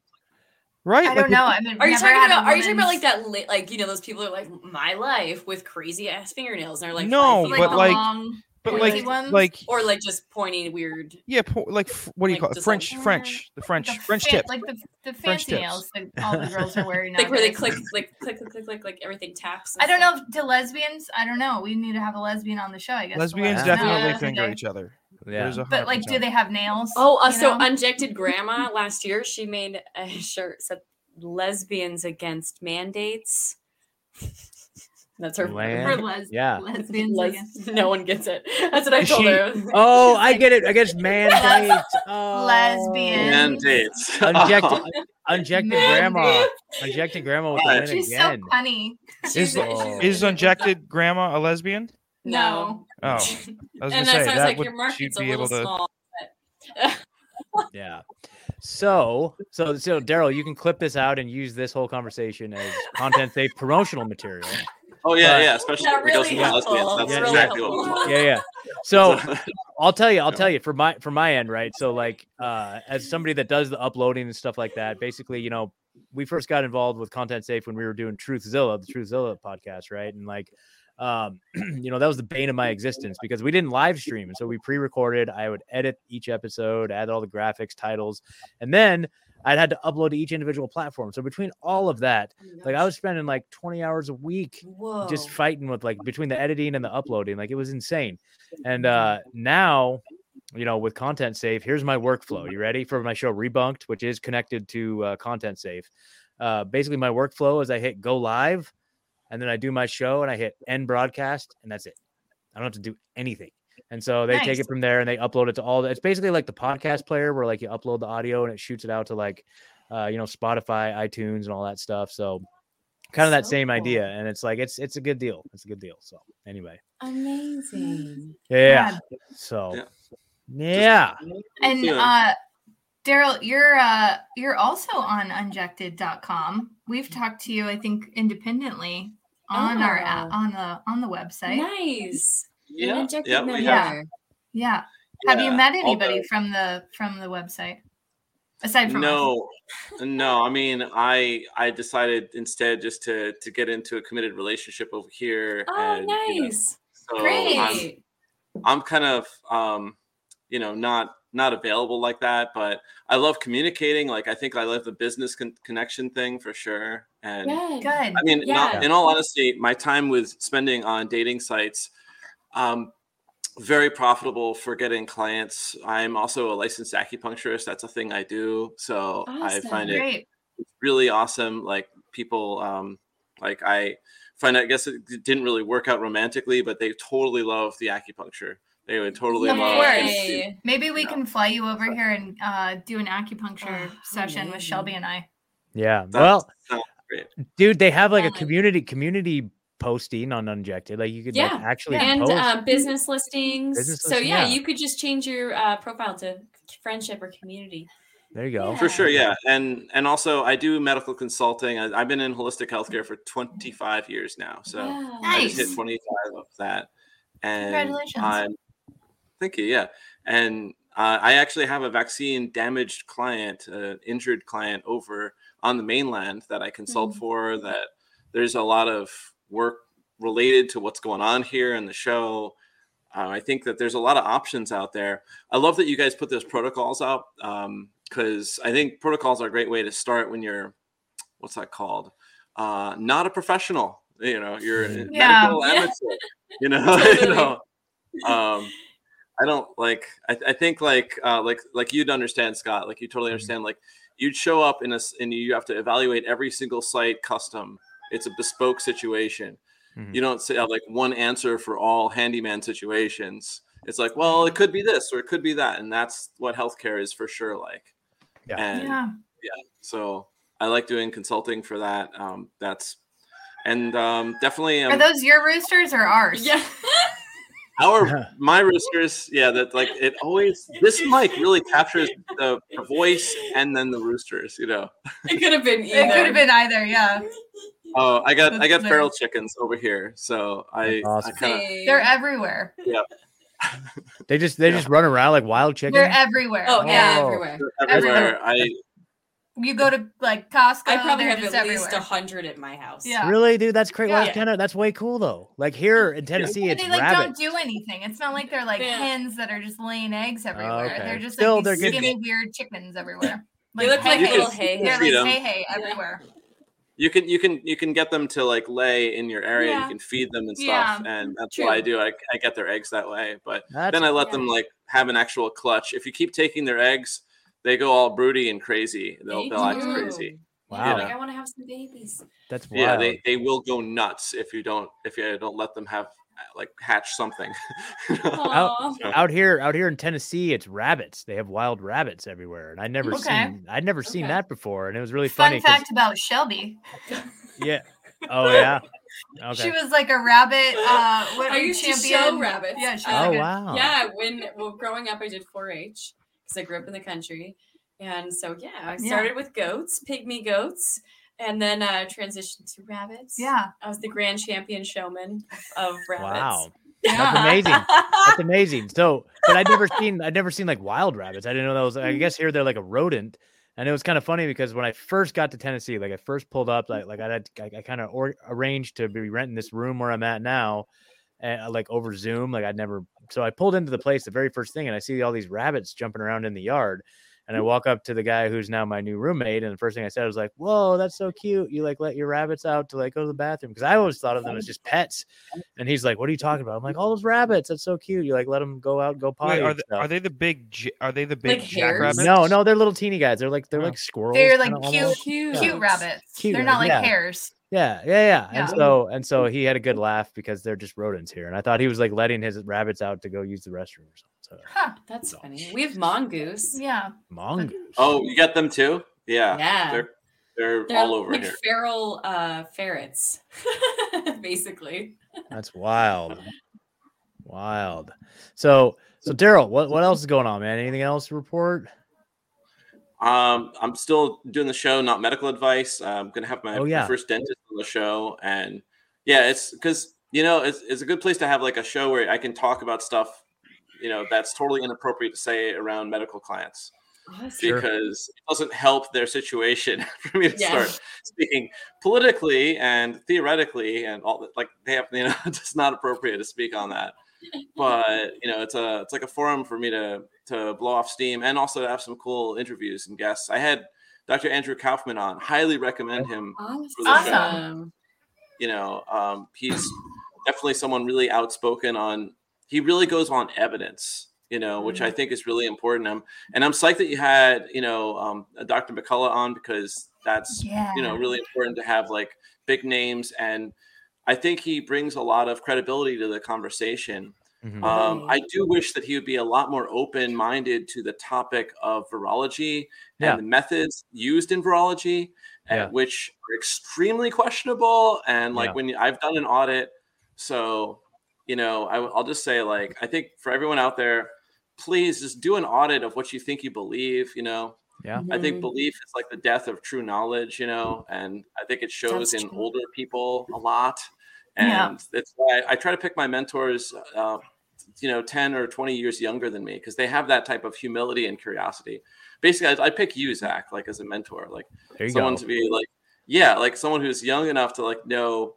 J: right?
I: I don't know. I mean,
G: Are you talking about? Are you talking about like that? Li- like you know, those people are like my life with crazy ass fingernails, and they're like
J: No,
G: five feet
J: but
G: long,
J: like-
I: long,
J: but like
I: ones?
J: like
G: or like just pointy weird.
J: yeah, po- like f- what do you
G: Like
J: call it?
G: just like,
J: French, French, the French,
I: the
J: French
I: fa-
J: tip.
I: like the, the
J: French
I: fancy
J: tips.
I: nails that all the girls are wearing.
G: Like where they
I: nowadays.
G: click, like click, click, click, click, like everything taps.
I: I don't
G: stuff.
I: know if to lesbians. I don't know. We need to have a lesbian on the show. I guess.
J: Lesbians
I: us know.
J: definitely
I: Yeah.
J: finger
I: Okay.
J: each other.
H: Yeah.
J: There's a
I: But like, do they have nails?
G: Oh, uh, so
I: know?
G: unjected grandma last year she made a shirt said lesbians against mandates. That's her.
H: Land-
I: For les-
H: Yeah.
I: lesbians.
G: Les- no one gets it. That's what I told
J: she-
G: her.
H: Oh, I
G: like,
H: get it. I guess mandates. Oh.
I: Lesbian.
Q: mandates.
H: Unjected, unjected grandma.
I: Mandates.
H: Unjected grandma with the win
I: She's
H: again.
I: so funny.
J: Is
G: She's-
H: Oh.
J: is unjected grandma a lesbian?
G: No.
J: Oh, I was
G: and
J: gonna
G: that's
J: say
G: why I was
J: that
G: like,
J: would
G: your
J: she'd
G: market's a little
J: able to.
G: small.
H: Yeah. So, so, so, Darrell, you can clip this out and use this whole conversation as ContentSafe promotional material.
Q: Oh yeah,
H: But-
Q: yeah, especially
G: Yeah,
Q: for girls
G: really
Q: who lesbians.
G: helpful.
Q: That's
H: Yeah,
Q: exactly
H: yeah.
Q: what we want.
H: yeah yeah so i'll tell you i'll tell you for my for my end right so like uh as somebody that does the uploading and stuff like that basically you know we first got involved with ContentSafe when we were doing truthzilla the truthzilla podcast right and like um you know that was the bane of my existence because we didn't live stream and so we pre-recorded i would edit each episode add all the graphics titles and then i'd had to upload to each individual platform. So between all of that like i was spending like 20 hours a week
G: Whoa.
H: just fighting with like between the editing and the uploading. Like it was insane. And uh now you know with ContentSafe here's my workflow. You ready for my show rebunked which is connected to uh, ContentSafe? Uh basically my workflow is i hit go live and then i do my show and i hit end broadcast and that's it. I don't have to do anything. And so they take it from there and they upload it to all the, it's basically like the podcast player where like you upload the audio and it shoots it out to like uh you know spotify itunes and all that stuff. So kind of that
G: So
H: same
G: cool.
H: idea. And it's like it's it's a good deal. It's a good deal. So anyway.
G: Amazing.
H: yeah.
I: God.
H: so
Q: Yeah.
H: yeah.
I: And uh Darrell, you're uh you're also on unjected.com. We've talked to you, I think, independently on our a-
G: Oh.
I: on the on the website.
G: Nice. An
Q: Yeah,
G: injected
Q: yeah,
I: have. Yeah. Have you met anybody
Q: the-
I: from the from the website? Aside from us?
Q: no no i mean i i decided instead just to to get into a committed relationship over here
G: Oh,
Q: and you know,
G: nice.
Q: so I'm,
G: Great.
Q: I'm kind of um you know not not available like that but i love communicating like i think i love the business con- connection thing for sure and
G: Good.
I: Good.
Q: I mean, not, in all honesty, my time with spending on dating sites, um, very profitable for getting clients. I'm also a licensed acupuncturist. That's a thing I do. So I
G: Awesome.
Q: find it really awesome. Like people, um, like I find, I guess it didn't really work out romantically, but they totally love the acupuncture. They would totally
I: Of course.
G: Yay.
I: Maybe we can fly you over here and uh, do an acupuncture
G: Oh,
I: session with. Shelby and I.
H: yeah
Q: That
H: well dude they have like a community community posting on unjected like you could like
G: Yeah.
H: actually
G: and
H: post.
G: uh, business listings.
H: Business
G: so
H: listing,
G: yeah,
H: yeah.
G: you could just change your uh, profile to friendship or community.
H: there you go
Q: For sure, yeah, and and also I do medical consulting. I, I've been in holistic healthcare for 25 years now, so
G: Wow.
Q: I just hit 25 of that. And
I: Congratulations.
Q: I'm, thank you, yeah. And uh, I actually have a vaccine damaged client, uh, injured client over on the mainland that I consult
G: Mhm.
Q: for. That there's a lot of work related to what's going on here in the show. Uh, I think that there's a lot of options out there. I love that you guys put those protocols out because I think protocols are a great way to start when you're, what's that called? Uh, not a professional. You know, you're a
I: Yeah.
Q: medical
G: Yeah.
Q: amateur. You know, you know. Um, I don't like. I, I think like uh, like like you'd understand, Scott. Like you totally understand. Like you'd show up in a and you have to evaluate every single site custom. It's a bespoke situation.
H: Mhm.
Q: You don't say have like one answer for all handyman situations. It's like, well, it could be this or it could be that, and that's what healthcare is for sure. Like,
H: Yeah.
Q: and
I: Yeah.
Q: so I like doing consulting for that. Um, that's and um, definitely um,
I: Are those your roosters or ours?
G: Yeah.
Q: our my roosters. Yeah, that like it always. This mic really captures the, the voice and then the roosters. You know.
G: it could have been either.
I: It could have been either, yeah.
Q: Oh, I got I
I: That's
Q: got feral
I: hilarious.
Q: chickens over here, so I,
H: awesome.
Q: I kind of
I: They're everywhere.
Q: yeah.
H: they just they
Q: Yeah.
H: just run around like wild chickens
I: They're everywhere.
G: Oh,
I: yeah.
H: Oh.
G: everywhere.
Q: Everywhere. I
I: You go to like Costco.
G: I probably have
I: just
G: at least
I: everywhere.
G: a hundred at my house.
I: Yeah.
H: really dude that's crazy well,
I: Yeah.
H: that's that's way cool though like here in tennessee
I: And
H: it's
I: they like
H: rabbits
I: don't do anything. It's not like they're like
G: Yeah.
I: hens that are just laying eggs oh, everywhere.
H: okay.
I: They're just
H: Still,
I: like
H: they're
I: these
H: getting-
I: weird chickens everywhere.
G: They look like
Q: You
G: little
Q: can-
G: hay.
Q: you
I: They're
Q: can feed
I: like
Q: 'em.
I: hey hey everywhere.
Q: you can you can you can get them to like lay in your area.
G: Yeah.
Q: You can feed them and stuff,
I: Yeah.
Q: and that's
G: True.
Q: what I do. I, I get their eggs that way, but
H: That's
Q: then I let
G: yeah.
Q: them like have an actual clutch. If you keep taking their eggs, they go all broody and crazy. They'll
G: They
Q: they'll act crazy.
H: Wow.
G: Like I want to have some babies.
H: that's wild.
Q: Yeah, they, they will go nuts if you don't if you don't let them have like hatch something.
G: Aw.
H: out here out here in tennessee it's rabbits they have wild rabbits everywhere and i never
I: Okay.
H: seen i'd never seen that before and it was really funny.
I: Fun
H: funny 'cause-
I: fact about Shelby.
H: yeah oh yeah okay
I: She was like a rabbit. Uh, what
G: I used to
I: champion.
G: show rabbits.
I: Yeah, she was
H: oh
I: like a-
H: wow
G: Yeah, when well, growing up, I did 4-H because I grew up in the country, and so yeah, I
I: Yeah.
G: started with goats, pygmy goats, and then uh, transitioned to rabbits.
I: Yeah.
G: I was the grand champion showman of rabbits.
H: Wow. That's amazing. That's amazing. So, but I'd never seen I'd never seen like wild rabbits. I didn't know that was. I guess here they're like a rodent, and it was kind of funny because when I first got to Tennessee, like I first pulled up, like like I had I, I kind of or, arranged to be renting this room where I'm at now, and like over Zoom. Like I'd never. So I pulled into the place the very first thing, and I see all these rabbits jumping around in the yard. And I mm. walk up to the guy who's now my new roommate, and the first thing I said was like, "Whoa, that's so cute! You like let your rabbits out to like go to the bathroom?" Because I always thought of them as just pets. And he's like, "What are you talking about?" I'm like, "All those rabbits. That's so cute. You like let them go out, and go potty."
J: Wait, are
H: and
J: they, are they the big? Are they the big
G: Like
J: jackrabbits?
H: No, no, they're little teeny guys. They're like they're oh. like squirrels.
I: They're like
H: kinda
I: cute,
H: almost.
I: cute,
H: Yeah.
I: rabbits.
H: Cute,
I: They're not like
H: yeah.
I: hares.
H: Yeah, yeah, yeah.
I: Yeah.
H: And so and so he had a good laugh because they're just rodents here. And I thought he was like letting his rabbits out to go use the restroom or something. So
G: Huh, that's funny. We have mongoose.
I: Yeah.
H: mongoose.
Q: Oh, you got them too? Yeah.
G: Yeah.
Q: They're they're,
G: They're
Q: all over
G: like
Q: here.
G: feral uh, ferrets, basically.
H: That's wild. Wild. So so Darrell, what, what else is going on, man? Anything else to report?
Q: Um, I'm still doing the show, not medical advice. I'm gonna have my
H: Oh, yeah.
Q: first dentist on the show, and yeah, it's because you know it's it's a good place to have like a show where I can talk about stuff, you know, that's totally inappropriate to say around medical clients
G: Sure.
Q: because it doesn't help their situation for me to
G: Yeah.
Q: start speaking politically and theoretically and all that. Like they have, you know, it's not appropriate to speak on that. But you know, it's a it's like a forum for me to to blow off steam and also to have some cool interviews and guests. I had Dr. Andrew Kaufman on. Highly recommend him
G: Awesome.
Q: you know um, he's definitely someone really outspoken on he really goes on evidence you know which i think is really important um, and i'm psyched that you had you know um, dr mccullough on because that's you know really important to have like big names and i think he brings a lot of credibility to the conversation
H: Mhm.
Q: um, I do wish that he would be a lot more open minded to the topic of virology and
H: Yeah.
Q: the methods used in virology, uh,
H: Yeah.
Q: which are extremely questionable. And like
H: Yeah.
Q: when you, I've done an audit, so you know, I, will just say like I think for everyone out there, please just do an audit of what you think you believe. You know,
H: Yeah.
Q: I think
G: Mhm.
Q: belief is like the death of true knowledge. You know, and I think it shows
G: That's
Q: in
G: true.
Q: older people a lot. And
I: Yeah.
Q: that's why I try to pick my mentors, uh, you know, 10 or 20 years younger than me, because they have that type of humility and curiosity. Basically, I, I pick you, Zach, like as a mentor, like someone
H: go.
Q: to be like, yeah, like someone who's young enough to like know,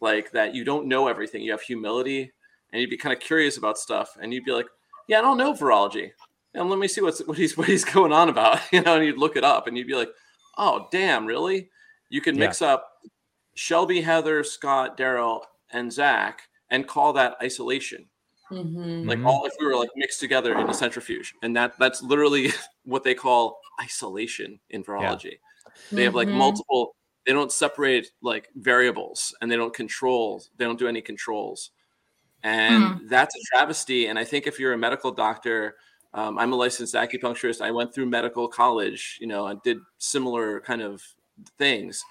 Q: like that you don't know everything. You have humility and you'd be kind of curious about stuff. And you'd be like, yeah, I don't know virology. And let me see what's what he's what he's going on about, you know, and you'd look it up and you'd be like, oh, damn, really? You can
H: Yeah.
Q: mix up Shelby, Heather, Scott, Darrell, and Zach and call that isolation.
G: Mhm.
Q: Like all if we were like mixed together in a centrifuge. And that that's literally what they call isolation in virology. They have like
G: Mhm.
Q: multiple, they don't separate like variables and they don't control, they don't do any controls. And that's a travesty. And I think if you're a medical doctor, um, I'm a licensed acupuncturist. I went through medical college, you know, and did similar kind of things.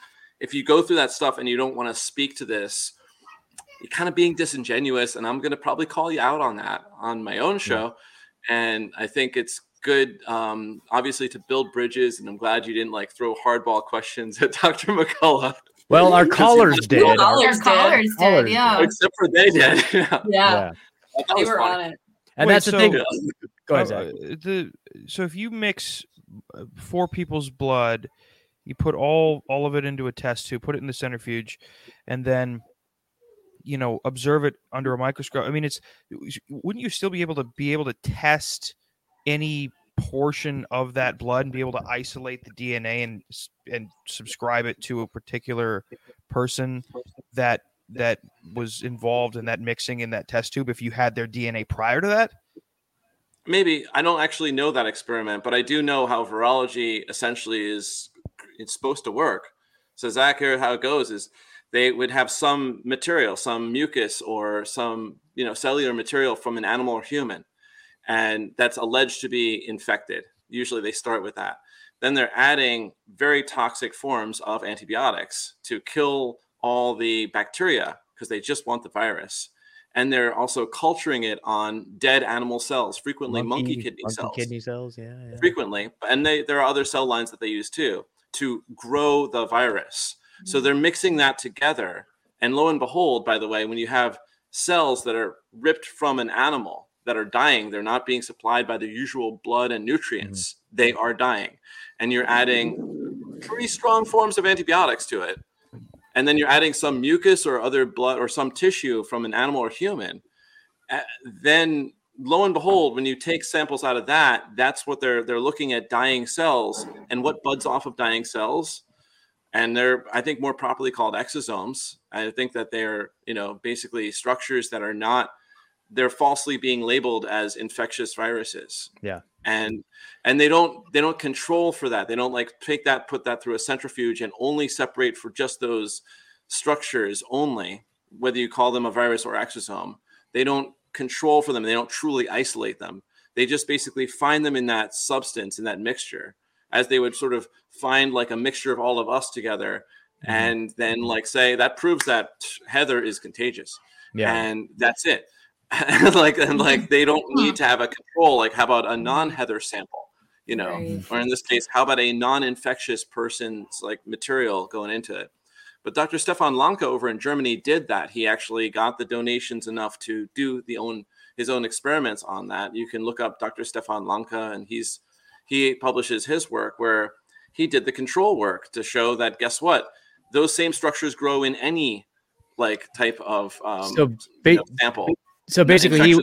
Q: If you go through that stuff and you don't want to speak to this, you're kind of being disingenuous. And I'm going to probably call you out on that on my own show. And I think it's good, um, obviously, to build bridges. And I'm glad you didn't like throw hardball questions at Dr. McCullough.
H: Well, our
Q: 'Cause he
H: callers
Q: was-
H: did.
G: Callers
I: Our
G: did.
I: callers did,
H: Callers
I: yeah.
Q: Except for they did. yeah.
G: Yeah,
H: Yeah.
G: They were
Q: funny.
G: on it.
H: And
J: Wait,
H: that's the
J: so-
H: thing. Go ahead,
J: Uh, uh, the so if you mix uh, four people's blood, you put all all of it into a test tube, put it in the centrifuge, and then you know observe it under a microscope. I mean, it's wouldn't you still be able to be able to test any portion of that blood and be able to isolate the DNA and and subscribe it to a particular person that that was involved in that mixing in that test tube if you had their DNA prior to that?
Q: Maybe I don't actually know that experiment, but I do know how virology essentially is it's supposed to work. So Zach, here how it goes is they would have some material, some mucus or some you know cellular material from an animal or human, and that's alleged to be infected. Usually they start with that. Then they're adding very toxic forms of antibiotics to kill all the bacteria because they just want the virus. And they're also culturing it on dead animal cells, frequently monkey, kidney
H: monkey
Q: cells
H: kidney cells. Yeah, yeah.
Q: frequently and they there are other cell lines that they use too to grow the virus. So they're mixing that together. And lo and behold, by the way, when you have cells that are ripped from an animal that are dying, they're not being supplied by the usual blood and nutrients, they are dying. And you're adding pretty strong forms of antibiotics to it. And then you're adding some mucus or other blood or some tissue from an animal or human. Uh, then lo and behold, when you take samples out of that, that's what they're they're looking at dying cells and what buds off of dying cells. And they're, I think, more properly called exosomes. I think that they're, you know, basically structures that are not, they're falsely being labeled as infectious viruses
H: Yeah.
Q: and and they don't they don't control for that they don't like take that put that through a centrifuge and only separate for just those structures only whether you call them a virus or exosome they don't control for them they don't truly isolate them. They just basically find them in that substance in that mixture as they would sort of find like a mixture of all of us together mm-hmm. and then like say that proves that heather is contagious
H: Yeah.
Q: and that's it. Like and like they don't need to have a control like how about a non-heather sample you know?
G: Right.
Q: or in this case how about a non-infectious person's like material going into it but dr stefan lanka over in germany did that. He actually got the donations enough to do the own his own experiments on that. You can look up dr stefan lanka and he's he publishes his work where he did the control work to show that guess what? Those same structures grow in any like type of um,
H: So
Q: you know, sample.
H: So basically, he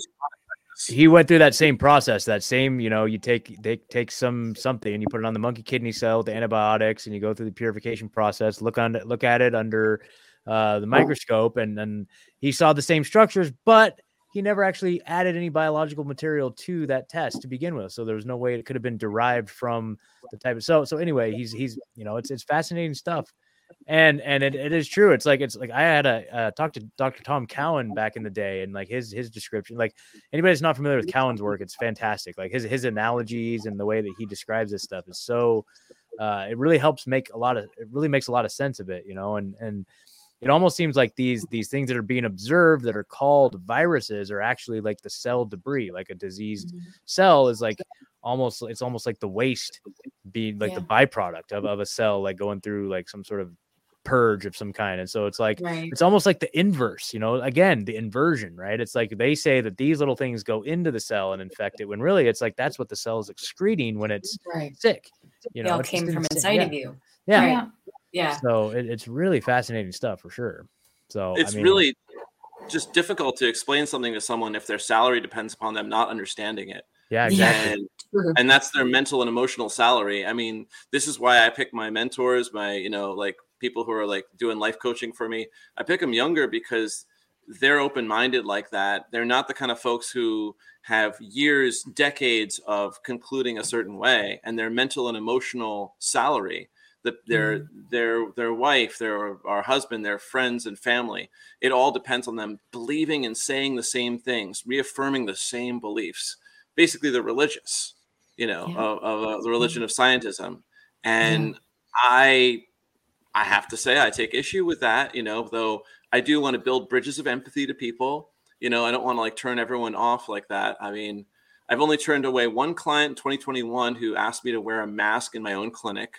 H: he went through that same process. That same, you know, you take they take some something and you put it on the monkey kidney cell with the antibiotics, and you go through the purification process. Look on look at it under uh, the microscope, and then he saw the same structures, but he never actually added any biological material to that test to begin with. So there was no way it could have been derived from the type of so so anyway, he's he's you know it's it's fascinating stuff and and it, it is true it's like it's like i had a uh, talked to dr tom cowan back in the day and like his his description like anybody that's not familiar with cowan's work it's fantastic like his his analogies and the way that he describes this stuff is so uh it really helps make a lot of it really makes a lot of sense of it you know and and it almost seems like these these things that are being observed that are called viruses are actually like the cell debris like a diseased mm-hmm. cell is like almost it's almost like the waste being like the byproduct of, of a cell like going through like some sort of purge of some kind and so it's like
G: Right.
H: it's almost like the inverse you know again the inversion right it's like they say that these little things go into the cell and infect it when really it's like that's what the cell is excreting when it's
G: Right.
H: sick you
G: They
H: know
G: all came from inside
H: yeah.
G: of you.
H: yeah
G: Right. Yeah.
H: so it, it's really fascinating stuff for sure so
Q: it's
H: I mean,
Q: really just difficult to explain something to someone if their salary depends upon them not understanding it.
H: Yeah, exactly.
Q: And, and that's their mental and emotional salary. I mean, this is why I pick my mentors, my, you know, like people who are like doing life coaching for me. I pick them younger because they're open minded like that. They're not the kind of folks who have years, decades of concluding a certain way, and their mental and emotional salary that their their their wife, their our husband, their friends and family. It all depends on them believing and saying the same things, reaffirming the same beliefs. Basically, they're religious, you know, of, of uh, the religion of scientism. And I I have to say I take issue with that, you know, though I do want to build bridges of empathy to people. You know, I don't want to like turn everyone off like that. I mean, I've only turned away one client in 2021 who asked me to wear a mask in my own clinic.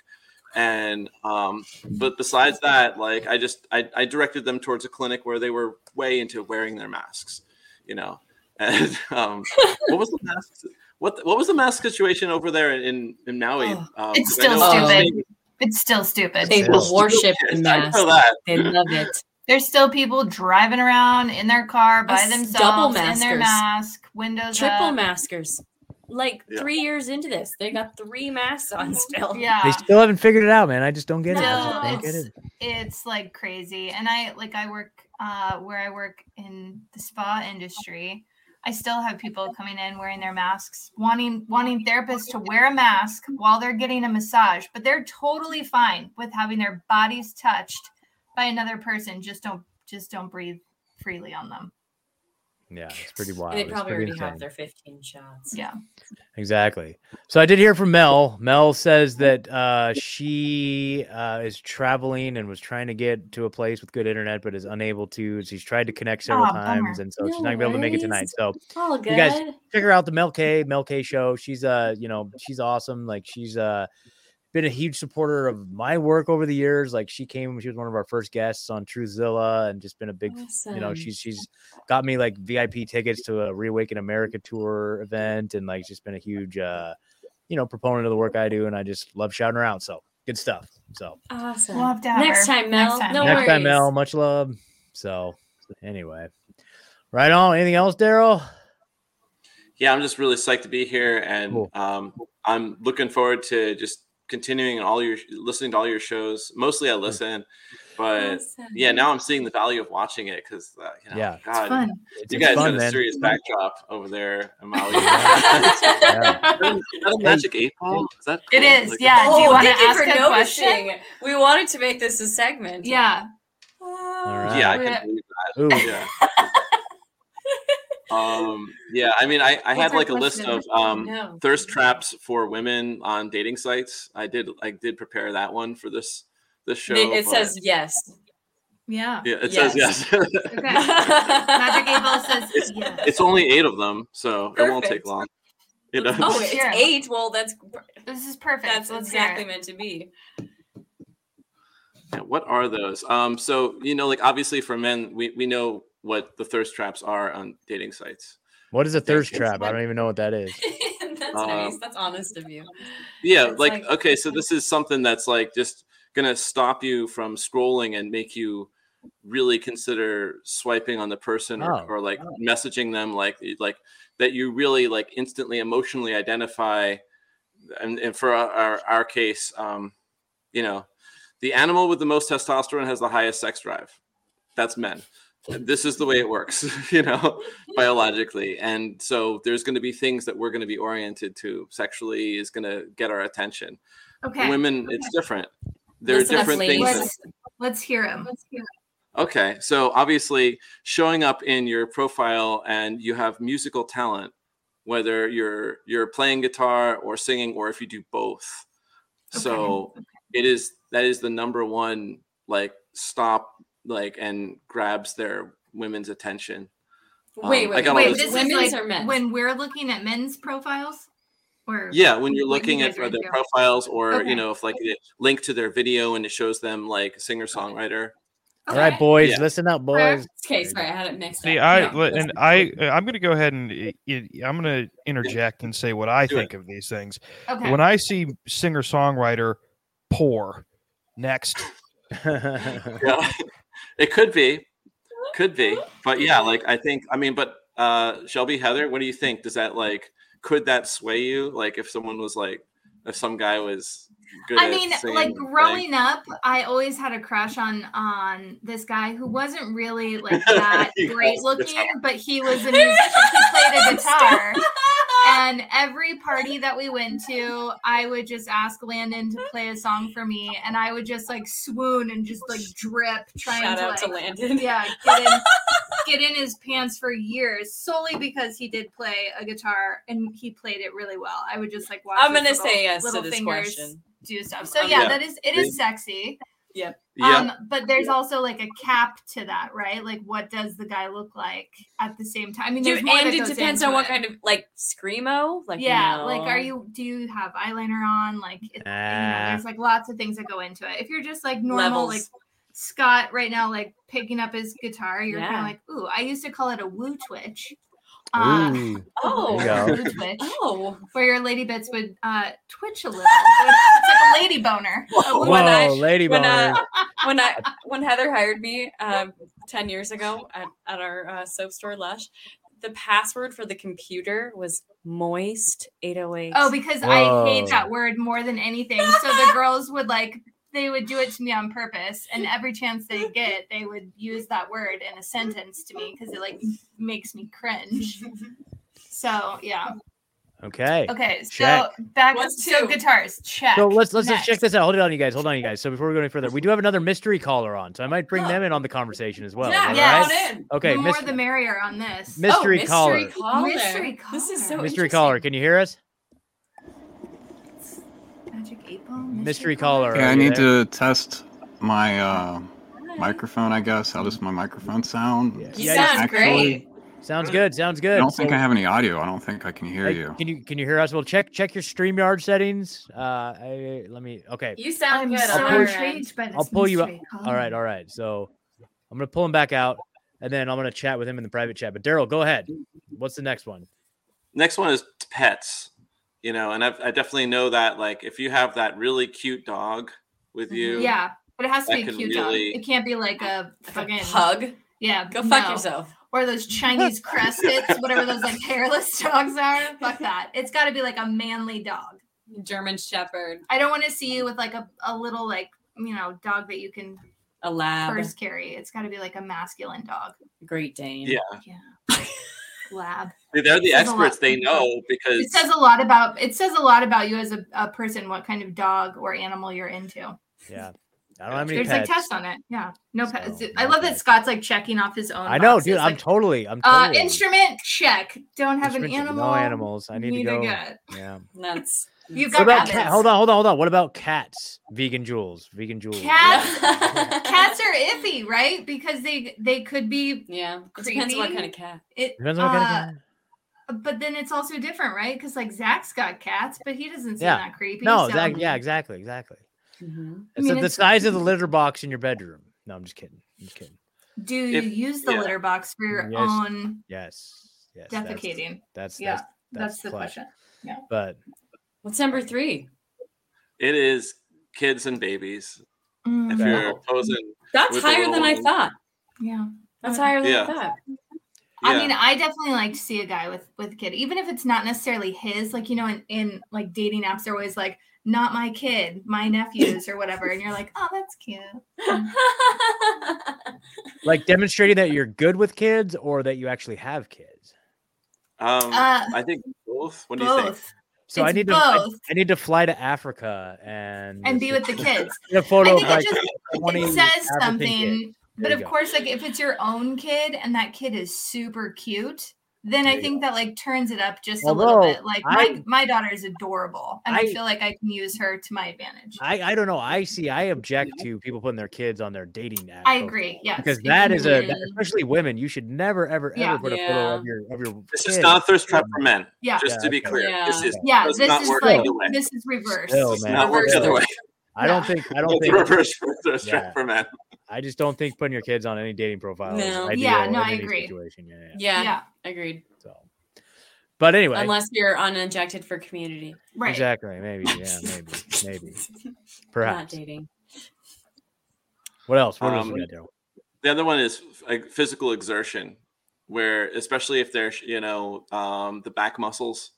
Q: And um, but besides that, like I just I, I directed them towards a clinic where they were way into wearing their masks, you know. And um, what was the mask? What what was the mask situation over there in in Maui? Um,
I: Oh, It's
Q: 'cause I
I: still
Q: know-
I: stupid. It's still stupid.
G: They
Q: Still
G: worship
Q: stupid.
G: the
Q: I know
G: mask.
Q: that.
G: They love it.
I: There's still people driving around in their car by
G: Us
I: themselves in their mask, windows
G: Triple
I: up.
G: maskers. Like
Q: Yeah.
G: three years into this, they got three masks on still.
I: Yeah.
H: they still haven't figured it out, man. I just don't get it. I
I: No,
H: just don't get
I: it's
H: it.
I: it's like crazy. And I like I work uh where I work in the spa industry. I still have people coming in wearing their masks, wanting wanting therapists to wear a mask while they're getting a massage, but they're totally fine with having their bodies touched by another person. Just don't just don't breathe freely on them.
H: Yeah, it's pretty wild.
G: And they probably
H: pretty
G: already have their 15 shots.
I: Yeah.
H: Exactly. So I did hear from Mel. Mel says that uh, she uh, is traveling and was trying to get to a place with good internet, but is unable to. She's tried to connect several
G: Aw, bummer.
H: times, and so she's not gonna be able to make it tonight. So
G: All
H: you guys
G: good.
H: check her out, the Mel K Mel K show. She's uh, you know, she's awesome. Like she's uh, been a huge supporter of my work over the years. Like she came, she was one of our first guests on Truthzilla, and just been a big, you know, she's she's got me like VIP tickets to a Reawaken America tour event, and like just been a huge, uh, you know, proponent of the work I do, and I just love shouting her out. So good stuff. So
G: Awesome.
I: We'll to have
G: Next
I: her.
G: time, Mel.
I: Next time.
G: No
H: next
G: worries.
H: time, Mel, much love. So anyway, right on. Anything else, Darrell?
Q: Yeah, I'm just really psyched to be here, and
H: Cool.
Q: um, I'm looking forward to just continuing and all your listening to all your shows. Mostly, I listen, but
G: Awesome.
Q: yeah, now I'm seeing the value of watching it because uh, you know,
H: Yeah. It's
Q: God,
I: fun.
Q: You
H: it's
Q: guys
H: fun,
Q: had a
H: man.
Q: serious backdrop over there, Amalia.
H: Yeah.
Q: Is that a magic eight ball? Is that cool?
I: is,
Q: Like-
I: yeah. Do you
G: Oh,
I: want to ask a
G: noticing.
I: question?
G: We wanted to make this a segment.
I: Yeah.
H: All right.
Q: Yeah, I can believe
H: Ooh.
Q: that. Yeah. um yeah i mean i i had like a list of um
G: No.
Q: thirst traps for women on dating sites i did i did prepare that one for this this show
G: It, it
Q: but-
G: says yes.
I: Yeah.
Q: yeah it
G: yes.
Q: says yes
I: Okay. Magic eight ball says
Q: it's,
I: yes.
Q: it's only eight of them so it won't take
G: Perfect.
Q: long you know
G: Oh, it's
I: Yeah.
G: eight. Well, that's
I: This is perfect.
G: that's
I: Let's
G: exactly meant to be.
Q: Yeah, what are those um so you know like obviously for men we we know what the thirst traps are on dating sites
H: What is a thirst
Q: It's
H: trap? I don't even know what that is.
G: that's
Q: Um,
G: nice. That's honest of you.
Q: Yeah, like,
G: like-
Q: okay, so this is something that's like just gonna stop you from scrolling and make you really consider swiping on the person or,
H: Oh.
Q: or like messaging them like like that you really like instantly emotionally identify and, and for our, our, our case um you know the animal with the most testosterone has the highest sex drive that's men this is the way it works you know mm-hmm. biologically and so there's going to be things that we're going to be oriented to sexually is going to get our attention
I: Okay.
Q: women it's different there are
G: Listen up,
Q: different
G: ladies.
Q: things that-
I: Let's let's hear him.
Q: Okay, so obviously showing up in your profile and you have musical talent, whether you're you're playing guitar or singing, or if you do both. So it is that is the number one like stop like and grabs their women's attention.
G: Wait,
Q: Um, I
G: wait,
Q: got
I: Wait,
Q: this-
I: this is
G: Women's
I: like
G: or men's?
I: when we're looking at men's profiles, or
Q: Yeah, when you're looking at
I: are
Q: their
I: into?
Q: profiles, or
I: Okay.
Q: you know, if like they link to their video and it shows them like singer songwriter.
H: All right, boys,
Q: Yeah.
H: listen up, boys.
G: Okay, sorry, I had it mixed
J: See,
G: up.
J: I
G: Yeah,
J: and I I'm gonna go ahead and i- i- I'm gonna interject and say what I
Q: Do it.
J: think of these things.
I: Okay.
J: When I see singer songwriter poor, next.
Q: yeah it could be. Could be. But yeah like i think i mean but uh shelby heather what do you think? Does that like could that sway you? Like if someone was like if some guy was good
I: I mean,
Q: singing
I: like growing up, I always had a crush on on this guy who wasn't really like that great looking, but he was a musician. he played a guitar. And every party that we went to, I would just ask Landon to play a song for me, and I would just like swoon and just like drip, trying
G: Shout
I: to
G: out to Landon.
I: yeah, get in, get in his pants for years solely because he did play a guitar and he played it really well. I would just like watch.
G: I'm gonna
I: little-
G: say yes to
I: little
G: this
I: fingers
G: question.
I: Do stuff. So yeah,
Q: yeah.
I: that is it is sexy.
G: Yep.
Q: Yeah
I: Um, but there's also like a cap to that, right? Like, what does the guy look like at the same time? I mean,
G: Do,
I: more
G: and it depends on what
I: it.
G: kind of like screamo. Like
I: yeah,
G: no.
I: like, are you? Do you have eyeliner on? Like, it, you know, there's like lots of things that go into it. If you're just like normal,
G: Levels.
I: like Scott right now, like picking up his guitar, you're kind of like, ooh. I used to call it a woo twitch. Uh,
H: Ooh.
G: Oh,
H: you
I: twitch.
G: oh.
I: Where your lady bits would uh, twitch a little. It's like a lady boner. A woo
G: When I-
H: lady
G: when
H: boner.
G: uh, when I when Heather hired me um, ten years ago at, at our uh, soap store Lush, the password for the computer was moist eight oh eight.
I: Oh, because I hate that word more than anything. So the girls would like they would do it to me on purpose, and every chance they get, they would use that word in a sentence to me because it like makes me cringe. So yeah.
H: Okay.
I: Okay. So
H: Check.
I: back
G: What's
I: so
G: two?
I: guitars. Check.
H: So let's let's just check this out. Hold it on, you guys. Hold on, you guys. So before we go any further, we do have another mystery caller on, so I might bring them in on the conversation as well. Is
G: Yeah,
H: that
I: yes.
H: all right?
G: on in.
H: Okay,
I: the more
H: mis-
I: the merrier on this.
H: mystery,
G: oh,
H: caller.
G: Mystery caller.
I: Mystery
G: This is so
I: caller.
H: mystery caller. Can you hear us?
I: Magic.
H: Mystery caller.
R: Yeah, I need
H: there?
R: to test my uh, microphone. I guess how does my microphone sound?
G: You
H: Yeah,
G: sound
R: Actually,
G: great.
H: Sounds good. Sounds good.
R: I don't think
H: So-
R: I have any audio. I don't think I can hear
H: Hey,
R: you.
H: Can you can you hear us? Well, check check your StreamYard settings. Uh, I, let me. Okay.
G: You sound
I: I'm
G: good.
I: so
G: on our
I: intrigued
G: end.
I: by this
H: I'll pull you up.
I: mystery
H: All right, all right. So I'm gonna pull him back out, and then I'm gonna chat with him in the private chat. But Darrell, go ahead. What's the next one?
Q: Next one is pets. You know, and I've, I definitely know that like if you have that really cute dog with mm-hmm. you,
I: Yeah, but it has to be a cute
Q: really-
I: dog. It can't be like a fucking
G: pug.
I: Yeah,
G: Go fuck yourself.
I: Or those Chinese cresteds, whatever those like hairless dogs are. Fuck that. It's got to be like a manly dog.
G: German Shepherd.
I: I don't want to see you with like a, a little like you know dog that you can
G: A lab.
I: purse carry. It's got to be like a masculine dog.
G: Great Dane.
Q: yeah yeah,
I: Lab.
Q: they're the
I: Says a lot.
Q: experts. They know because
I: It says a lot about it says a lot about you as a, a person, what kind of dog or animal you're into.
H: Yeah, I don't have any
I: There's
H: pets.
I: like tests on it. Yeah, no pets. I love that Scott's like checking off his own.
H: I know,
I: boxes,
H: dude. I'm
I: like,
H: totally. I'm
I: uh,
H: totally.
I: instrument check. Don't have an animal.
H: No animals. I need to
I: neither
H: go.
I: good.
H: Yeah.
G: That's
I: You've
H: What
I: got
H: about
I: rabbits.
H: cat? Hold on, hold on, hold on. What about cats? Vegan jewels. Vegan jewels.
I: Cats, cats are iffy, right? Because they they could be
G: yeah. It
I: creepy.
G: depends what kind of cat.
I: It
H: Depends on what kind of
I: uh,
H: cat.
I: But then it's also different, right? Because like Zach's got cats, but he doesn't seem
H: Yeah.
I: that creepy.
H: No,
I: so-
H: that, yeah, exactly, exactly.
G: Mm-hmm.
I: I
H: It's
I: mean,
H: the
I: it's-
H: size of the litter box in your bedroom. No, I'm just kidding. I'm just kidding.
I: Do you
Q: If-
I: use the
Q: yeah.
I: litter box for your
H: Yes.
I: own
H: Yes. Yes.
I: defecating?
H: That's
I: yeah,
H: that's,
I: that's, the
H: play.
I: question. Yeah.
H: But
G: What's number three?
Q: it is kids and babies. If
I: Mm,
Q: you're posing,
G: That's higher than I thought.
I: yeah.
G: That's higher than
Q: Yeah.
G: I thought.
Q: Yeah.
I: I mean, I definitely like to see a guy with with a kid, even if it's not necessarily his. Like you know, in in like dating apps, they're always like, "Not my kid, my nephews" or whatever, and you're like, "Oh, that's cute."
H: like demonstrating that you're good with kids or that you actually have kids.
Q: Um,
I: Uh,
Q: I think both. What do you think?
I: Both.
H: So I
I: It's
H: need to I. I need to fly to Africa and
I: and be with the kids.
H: get a photo
I: I
H: of
I: think
H: like
I: it just it says
H: African
I: something.
H: kids.
I: But of
H: go.
I: course, like if it's your own kid and that kid is super cute, then
H: There
I: I
H: you
I: think that like turns it up just a little bit. Like
H: I-
I: my my daughter is adorable, and I,
H: I-
I: feel like I can use her to my advantage.
H: I, I don't know. I see. I object to people putting their kids on their dating app.
I: I agree. Yes,
H: because
I: it
H: that
I: can
H: is a that- especially women. You should never ever
I: Yeah.
H: ever put a photo of your of your.
Q: This
H: kid.
Q: is not a thirst trap for men.
I: Yeah.
Q: Just to be
H: Yeah,
Q: clear,
G: okay.
Q: this is
I: yeah. This
Q: not
I: is
Q: work
I: like
Q: the
I: this is reverse.
H: Still,
Q: Does
H: man.
Q: not work the other way.
H: I don't think. I don't think.
Q: reverse thirst trap for men.
H: I just don't think putting your kids on any dating profile. is
G: No.
H: ideal
I: Yeah, no,
H: in
I: I
H: any
I: agree.
H: Situation. Yeah, yeah.
G: Yeah,
I: Yeah.
G: agreed.
H: So, but anyway,
G: Unless you're uninjected for community.
I: Right.
H: exactly. Maybe. Yeah. Maybe. maybe. Perhaps.
G: Not
H: Perhaps.
G: dating.
H: What else? What else
Q: Um,
H: we got there?
Q: The other one is like physical exertion, where especially if there's you know um, the back muscles.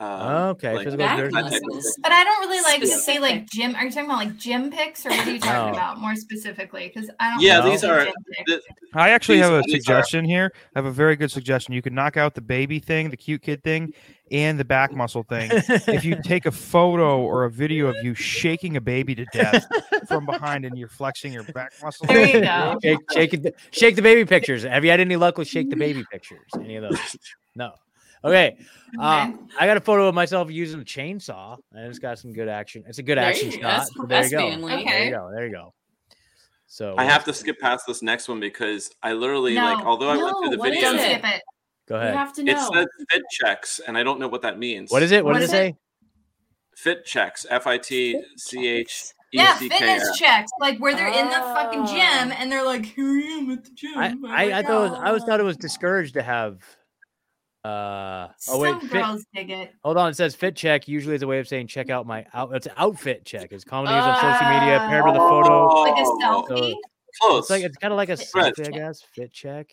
Q: Um,
H: Okay,
Q: like
H: physical
Q: that
H: exertion.
Q: type of
G: muscles.
I: But I don't really like to
G: say
I: like gym. Are you talking about like gym pics, or what are you talking
H: No.
I: about more specifically? Because I don't.
Q: Yeah,
I: really
Q: these are.
I: gym pics.
Q: th-
J: I actually
Q: These-
J: have a
Q: these are-
J: suggestion here. I have a very good suggestion. You could knock out the baby thing, the cute kid thing, and the back muscle thing. if you take a photo or a video of you shaking a baby to death from behind and you're flexing your back muscle.
I: There you go.
H: shake, shake, it, shake the baby pictures. Have you had any luck with shake the baby pictures? Any of those? No. Okay. Uh, I got a photo of myself using a chainsaw, and it's got some good action. It's a good
G: There
H: action
G: you-
H: shot. so there you
G: that's
H: go.
G: manly.
H: There you go. There you go. So
Q: I have to skip past this next one because I literally
I: No,
Q: like although I went through the video,
I: Don't
G: it?
I: skip it.
H: Go
G: You have to know.
Q: it
G: know.
Q: said fit checks, and I don't know what that means.
H: What is it? What,
I: What
H: does it
I: it?
H: say?
Q: Fit checks? F I T C H E
I: Yeah,
Q: C K S.
I: fitness checks, like where they're in the fucking
G: Oh.
I: gym and they're like, "Here I am at the gym."
H: I,
I: I'm
H: I, I
I: like,
H: thought it was, I always
I: "Oh."
H: thought it was discouraged to have. Uh oh wait,
I: Some
H: fit,
I: girls dig it.
H: hold on. It says fit check usually is a way of saying check out my out. It's outfit check. It's commonly used on social media paired with a photo.
I: Like a
Q: Oh,
I: selfie.
Q: Close.
H: It's like it's kind of like a
Q: Fred.
H: selfie, I guess. Fit check.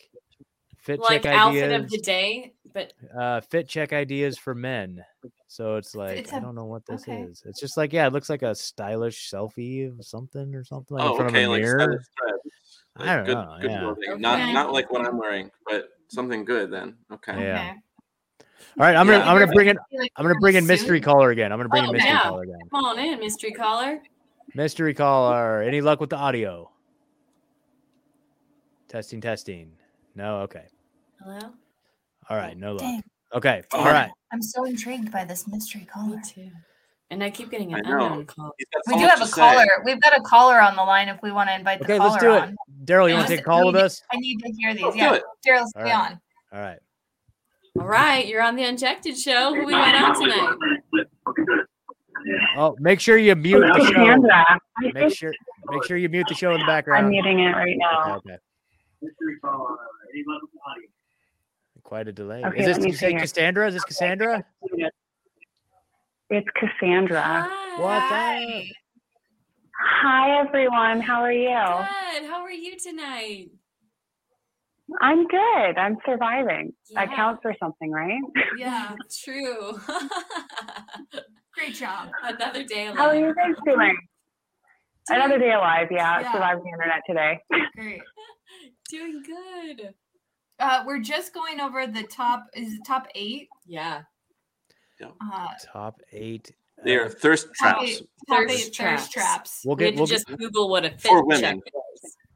H: Fit
G: like
H: check
G: outfit
H: ideas.
G: of the day, but
H: uh, fit check ideas for men. So it's like
I: It's
H: I
I: a-
H: don't know what this
I: okay.
H: is. It's just like yeah, it looks like a stylish selfie of something or something like in
Q: oh,
H: front
Q: okay,
H: of a
Q: like
H: mirror.
Q: set of thread. Like,
H: I don't
Q: good,
H: know,
Q: Good
H: yeah.
Q: clothing. Not
I: Okay.
Q: not like what I'm wearing, but something good then. Okay.
H: Yeah.
I: Okay.
H: All right, I'm gonna I'm gonna bring in
I: Like,
H: I'm gonna bring in
I: suit?
H: mystery caller again. I'm gonna bring in
G: Oh,
H: mystery
G: yeah.
H: caller again.
G: come on in, mystery caller.
H: Mystery caller. Any luck with the audio? Testing, testing. No. Okay.
G: Hello.
H: All right. No luck.
I: Dang.
H: Okay. All
Q: Darn.
I: I'm so intrigued by this mystery caller.
G: Me too. And I keep getting an unknown call.
I: We do have
Q: to
I: a
Q: say.
I: caller. We've got a caller on the line if we want to invite the caller. Okay.
H: Let's do it. Darrell, you want to take a call with us?
I: I need to hear these.
Q: Let's do
I: yeah.
Q: it.
I: Darrell,
H: All
I: stay
H: right.
I: on.
H: All right.
G: All right, you're on the Unjected show. Who we got on tonight?
H: Oh, make sure you mute the show.
S: Cassandra.
H: Make sure make sure you mute the show in the background.
S: I'm muting it right now.
H: Okay. Quite a delay.
S: Okay,
H: is this
S: let me
H: you say
S: see here.
H: Cassandra? Is this Cassandra?
S: It's Cassandra.
H: What's
G: up?
S: Hi, everyone. How are you?
G: Good. How are you tonight?
S: I'm good. I'm surviving. That counts for something, right?
G: Yeah, true.
I: Great job.
G: Another day alive.
S: How are you guys doing? Another day alive. Yeah,
I: Yeah.
S: survived the internet today.
I: Great.
G: Doing good.
I: Uh, we're just going over the top. Is it top eight?
G: Yeah.
I: Uh,
H: Top eight.
Q: They are thirst
I: top
Q: traps.
I: eight, top
G: Thirst
I: eight thirst traps.
H: We'll get
G: had
H: we'll
G: just
H: get,
G: Google what a fit
Q: For
G: check
Q: women.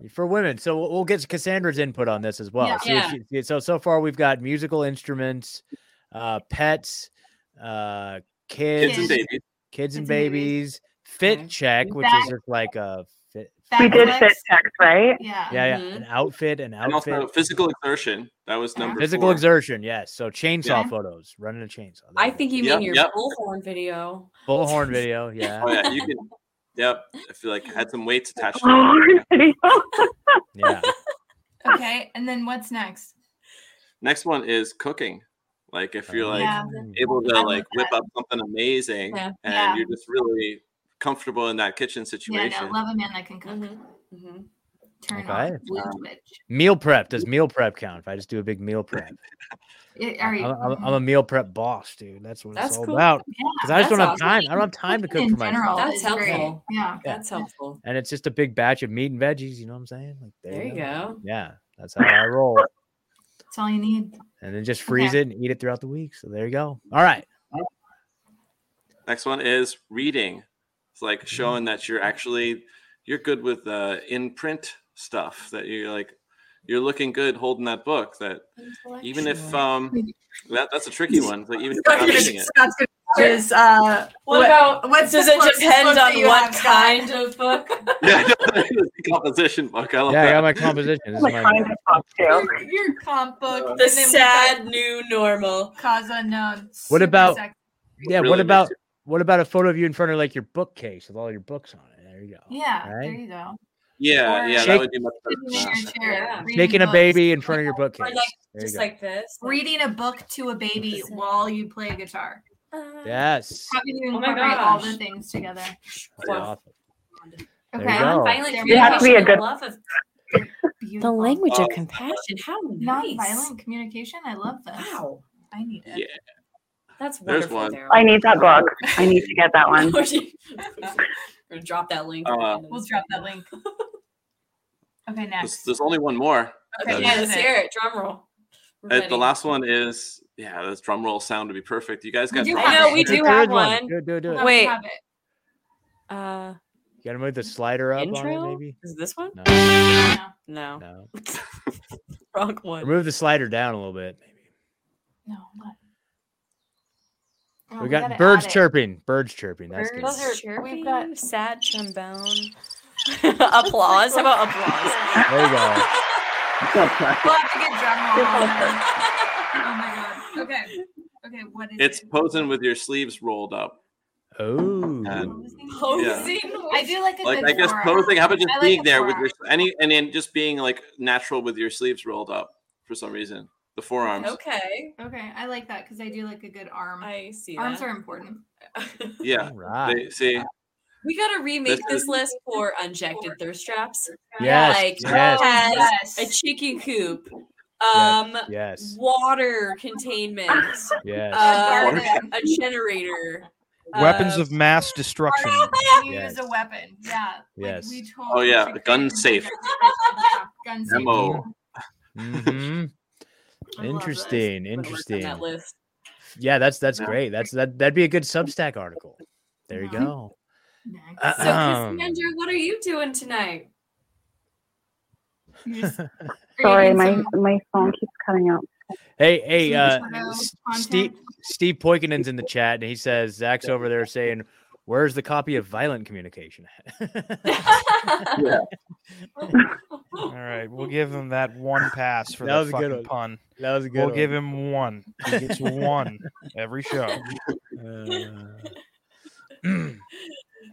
G: is.
H: for women. So we'll, we'll get Cassandra's input on this as well.
I: Yeah.
H: See if
G: Yeah.
H: she- so so far we've got musical instruments, uh, pets, uh, kids,
Q: Kids and babies.
H: kids and
I: Kids and
H: babies, fit
G: Okay.
H: check, which
I: Back-
H: is just like a fit.
S: We did
I: Backflips.
S: fit checks, right?
I: Yeah.
H: Yeah, yeah,
G: Mhm.
H: an outfit, an
Q: And also
H: outfit,
Q: physical exertion. That was number
H: physical
Q: four.
H: exertion. Yes. So chainsaw
I: Yeah.
H: photos, running a chainsaw. There
G: I think you
Q: Yep,
G: mean your
Q: yep.
G: bullhorn video.
H: bullhorn video. Yeah,
Q: Oh yeah, you can. Yep. I feel like I had some weights attached to it.
H: yeah.
I: Okay, and then what's next?
Q: Next one is cooking. Like if you're like
I: Yeah.
Q: able to
I: I
Q: like whip up something amazing
G: Yeah.
Q: and
I: Yeah.
Q: you're just really comfortable in that kitchen situation.
I: Yeah,
Q: situation.
I: no, love a man that can cook.
G: Mm-hmm. Mm-hmm.
I: Turn
H: Okay.
I: on blue switch.
H: Meal prep. Does meal prep count? If I just do a big meal prep,
I: It- are
H: I'm,
I: you?
H: I'm, I'm a meal prep boss, dude. That's what
G: That's
H: it's all
G: cool.
H: about.
I: yeah,
H: Because I just don't
G: That's
H: have
G: awesome.
H: time. I don't have time to cook
I: in
H: for myself.
I: general,
G: That's helpful.
I: Yeah.
G: That's helpful.
H: and it's just a big batch of meat and veggies. You know what I'm saying? Like
G: There you go.
H: Yeah, that's how I roll.
I: That's all you need.
H: And then just freeze
I: Okay.
H: it and eat it throughout the week. So there you go. All right.
Q: Next one is reading. It's like showing that you're actually you're good with uh, in print stuff. That you're like you're looking good holding that book. That even if um that, that's a tricky one. Like even if you're not reading it.
I: Scott's is uh
G: What, about
I: what's
G: does it depend on what
I: have,
G: kind of book?
Q: Yeah, the composition book. I love
H: Yeah, I
Q: that.
H: got my composition. This is
S: My
H: my
S: kind of book, too.
I: your, your comp book
G: The
I: and then we
G: sad new normal.
I: cause unknown.
H: What about- yeah.
Q: Really
H: what about
Q: it-
H: what about a photo of you in front of like your bookcase with all your books on it? There you go.
I: Yeah,
H: Right?
I: there you go.
Q: Yeah,
I: Or
Q: yeah,
H: shake-
Q: that would be much better.
I: chair,
G: Yeah.
I: reading
H: Shaking a baby in front of your bookcase.
G: Or like
H: There you
G: just
H: go.
G: like this.
I: reading a book to a baby while you play guitar.
G: Uh,
H: Yes.
I: Having you
G: Oh
I: incorporate all the things together.
H: That's
G: Wow.
H: awesome. There
I: Okay.
H: you go.
G: Violent
I: There
S: we have to be a good-
G: the love of the language
Q: Oh.
G: of compassion. How nice.
I: Non-violent communication. I love this.
G: Wow.
I: I need it.
Q: Yeah.
G: That's
Q: There's
G: wonderful.
Q: one.
G: Darrell.
S: I need that book. I need to get that one.
G: We're gonna drop that link.
Q: Uh,
I: We'll drop that link. Okay,
Q: There's,
I: next.
Q: there's only one more.
I: Okay,
G: Yeah, let's hear it. Drum roll. We're
Q: Uh,
G: ready.
Q: the last one is yeah, this drum roll sound to be perfect. You guys got
I: do
G: I
I: have
G: know
I: it.
G: we
H: What's
G: do have
H: third
G: one.
H: Do it, do it, do
I: We'll
H: it.
I: have
G: Wait.
I: it.
G: Uh,
H: You gotta move the slider up on it,
G: intro.
H: maybe.
G: Is this one?
H: No,
I: No.
G: No.
H: no.
G: Wrong one.
H: Or move the slider down a little bit. Maybe.
I: No. what? Oh,
H: we
I: gotta
H: got birds chirping. Birds chirping. That's good.
G: Birds
I: Those are-
G: chirping,
I: we've got-
G: sad trombone. applause. How about applause?
H: There you go.
I: We'll have to get drum roll. Oh my god. Okay. Okay. What is
Q: It's
I: it?
Q: posing with your sleeves rolled up.
H: Oh.
Q: And
G: Posing.
I: I do like a
Q: like
I: good
Q: I guess
I: forearm.
Q: posing, how about just
I: like
Q: being
I: a
Q: there with your any and then just being like natural with your sleeves rolled up for some reason. The forearms.
G: Okay.
I: Okay, I like that because I do like a good arm.
G: I see
I: Arms
G: that.
I: are important.
Q: Yeah.
H: All right.
Q: They, see,
G: We gotta remake
Q: This
G: this list for unjected thirst traps.
H: Yes.
G: Like
H: yes.
G: has
I: Yes.
G: a chicken coop, um,
H: Yes.
G: water containment,
H: Yes.
G: uh, a generator.
J: Weapons
G: uh,
J: of mass destruction.
I: Use
H: Yes.
I: a weapon. Yeah.
H: Yes.
I: Like we
Q: Oh, yeah,
I: should
Q: gun safe.
I: Yeah, gun safe.
Q: Mo.
H: hmm
G: I love this.
H: Interesting.
G: Put a list on
H: Interesting.
G: That list.
H: Yeah, that's that's
Q: Yeah.
H: great. That's that that'd be a good Substack article. There you go.
I: Next.
G: So, Cassandra, what are you doing tonight?
S: Sorry, my my phone keeps cutting out.
H: Hey, hey, uh,
I: photo
H: S-
I: content?
H: Steve Steve Poikinen's in the chat, and he says Zach's over there saying, Where's the copy of Violent Communication?
J: All right, we'll give him that one pass for
H: That
J: that
H: was a good one.
J: pun.
H: That was a good
J: We'll
H: one.
J: give him one. He gets one every show.
H: Uh,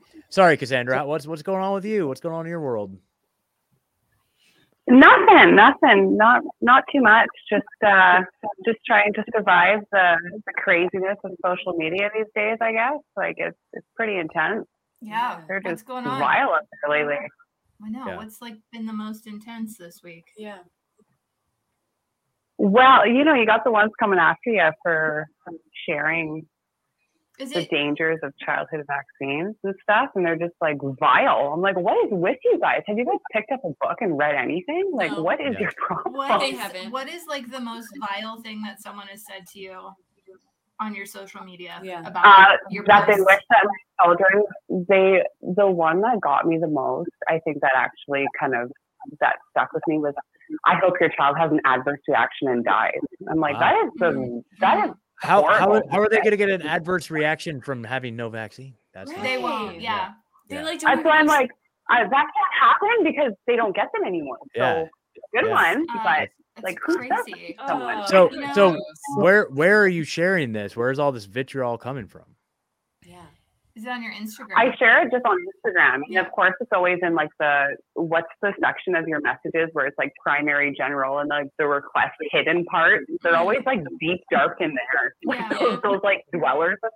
H: Sorry, Cassandra. What's what's going on with you? What's going on in your world?
S: Nothing, nothing, not not too much. Just uh, just trying to survive the, the craziness of social media these days. I guess like it's it's pretty intense.
I: Yeah.
S: They're
I: What's
S: just
I: going on?
S: wild up there lately.
I: I know.
S: Yeah.
I: What's like been the most intense this week?
G: Yeah.
S: Well, you know, you got the ones coming after you for sharing
I: Is
S: the
I: it
S: dangers of childhood vaccines and stuff, and they're just like vile. I'm like, what is with you guys? Have you guys picked up a book and read anything? Like,
I: No.
S: what is
H: Yeah.
S: your problem?
I: what is what is like the most vile thing that someone has said to you on your social media about
S: uh,
I: your
S: that they wish that my children they the one that got me the most i think that actually kind of that stuck with me was i hope your child has an adverse reaction and dies i'm like
H: Wow.
S: that is the that is
H: How how, how are they going to get an adverse reaction from having no vaccine? That's the-
I: They won't. Yeah.
G: They like
S: that's why i'm like uh, that can't happen because they don't get them anymore so
H: Yeah.
S: good
H: Yeah.
S: one
I: Uh,
S: but like who says
I: crazy.
S: someone
H: So
I: you know,
H: so where where are you sharing this? Where's all this vitriol coming from?
I: Is it on your Instagram?
S: I share it just on Instagram. And of course, it's always in like the what's the section of your messages where it's like primary general and like the request hidden part. They're always like deep dark in there. Like those, those like dwellers of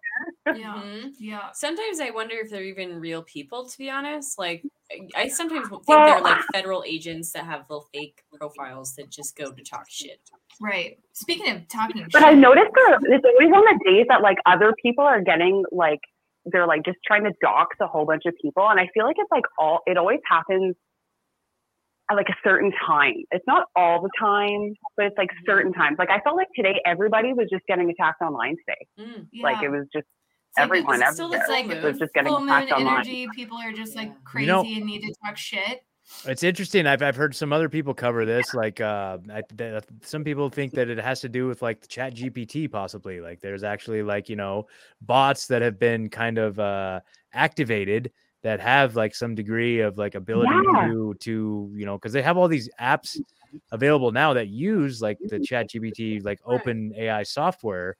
S: there.
I: Yeah. Yeah.
G: Mm-hmm. Sometimes I wonder if they're even real people, to be honest. Like, I- I sometimes think
S: Well-
G: they're like federal agents that have little fake profiles that just go to talk shit.
I: Right. Speaking of talking
S: But
I: shit,
S: I noticed there, it's always on the days that like other people are getting like they're like just trying to dox a whole bunch of people, and I feel like it's like all it always happens at like a certain time. It's not all the time, but it's like certain times. Like I felt like today everybody was just getting attacked online today. Mm, like
I: Yeah.
S: it was just
I: It's like-
S: everyone
I: it's still-
S: everywhere
I: it's like
S: was just getting
I: full moon
S: attacked online.
I: energy. People are just like crazy
H: know-
I: and need to talk shit.
H: It's interesting. I've I've heard some other people cover this. Like, uh, I, th- some people think that it has to do with like the Chat GPT, possibly. Like, there's actually like you know bots that have been kind of uh, activated that have like some degree of like ability
S: Yeah.
H: to to you know because they have all these apps available now that use like the Chat GPT like open AI software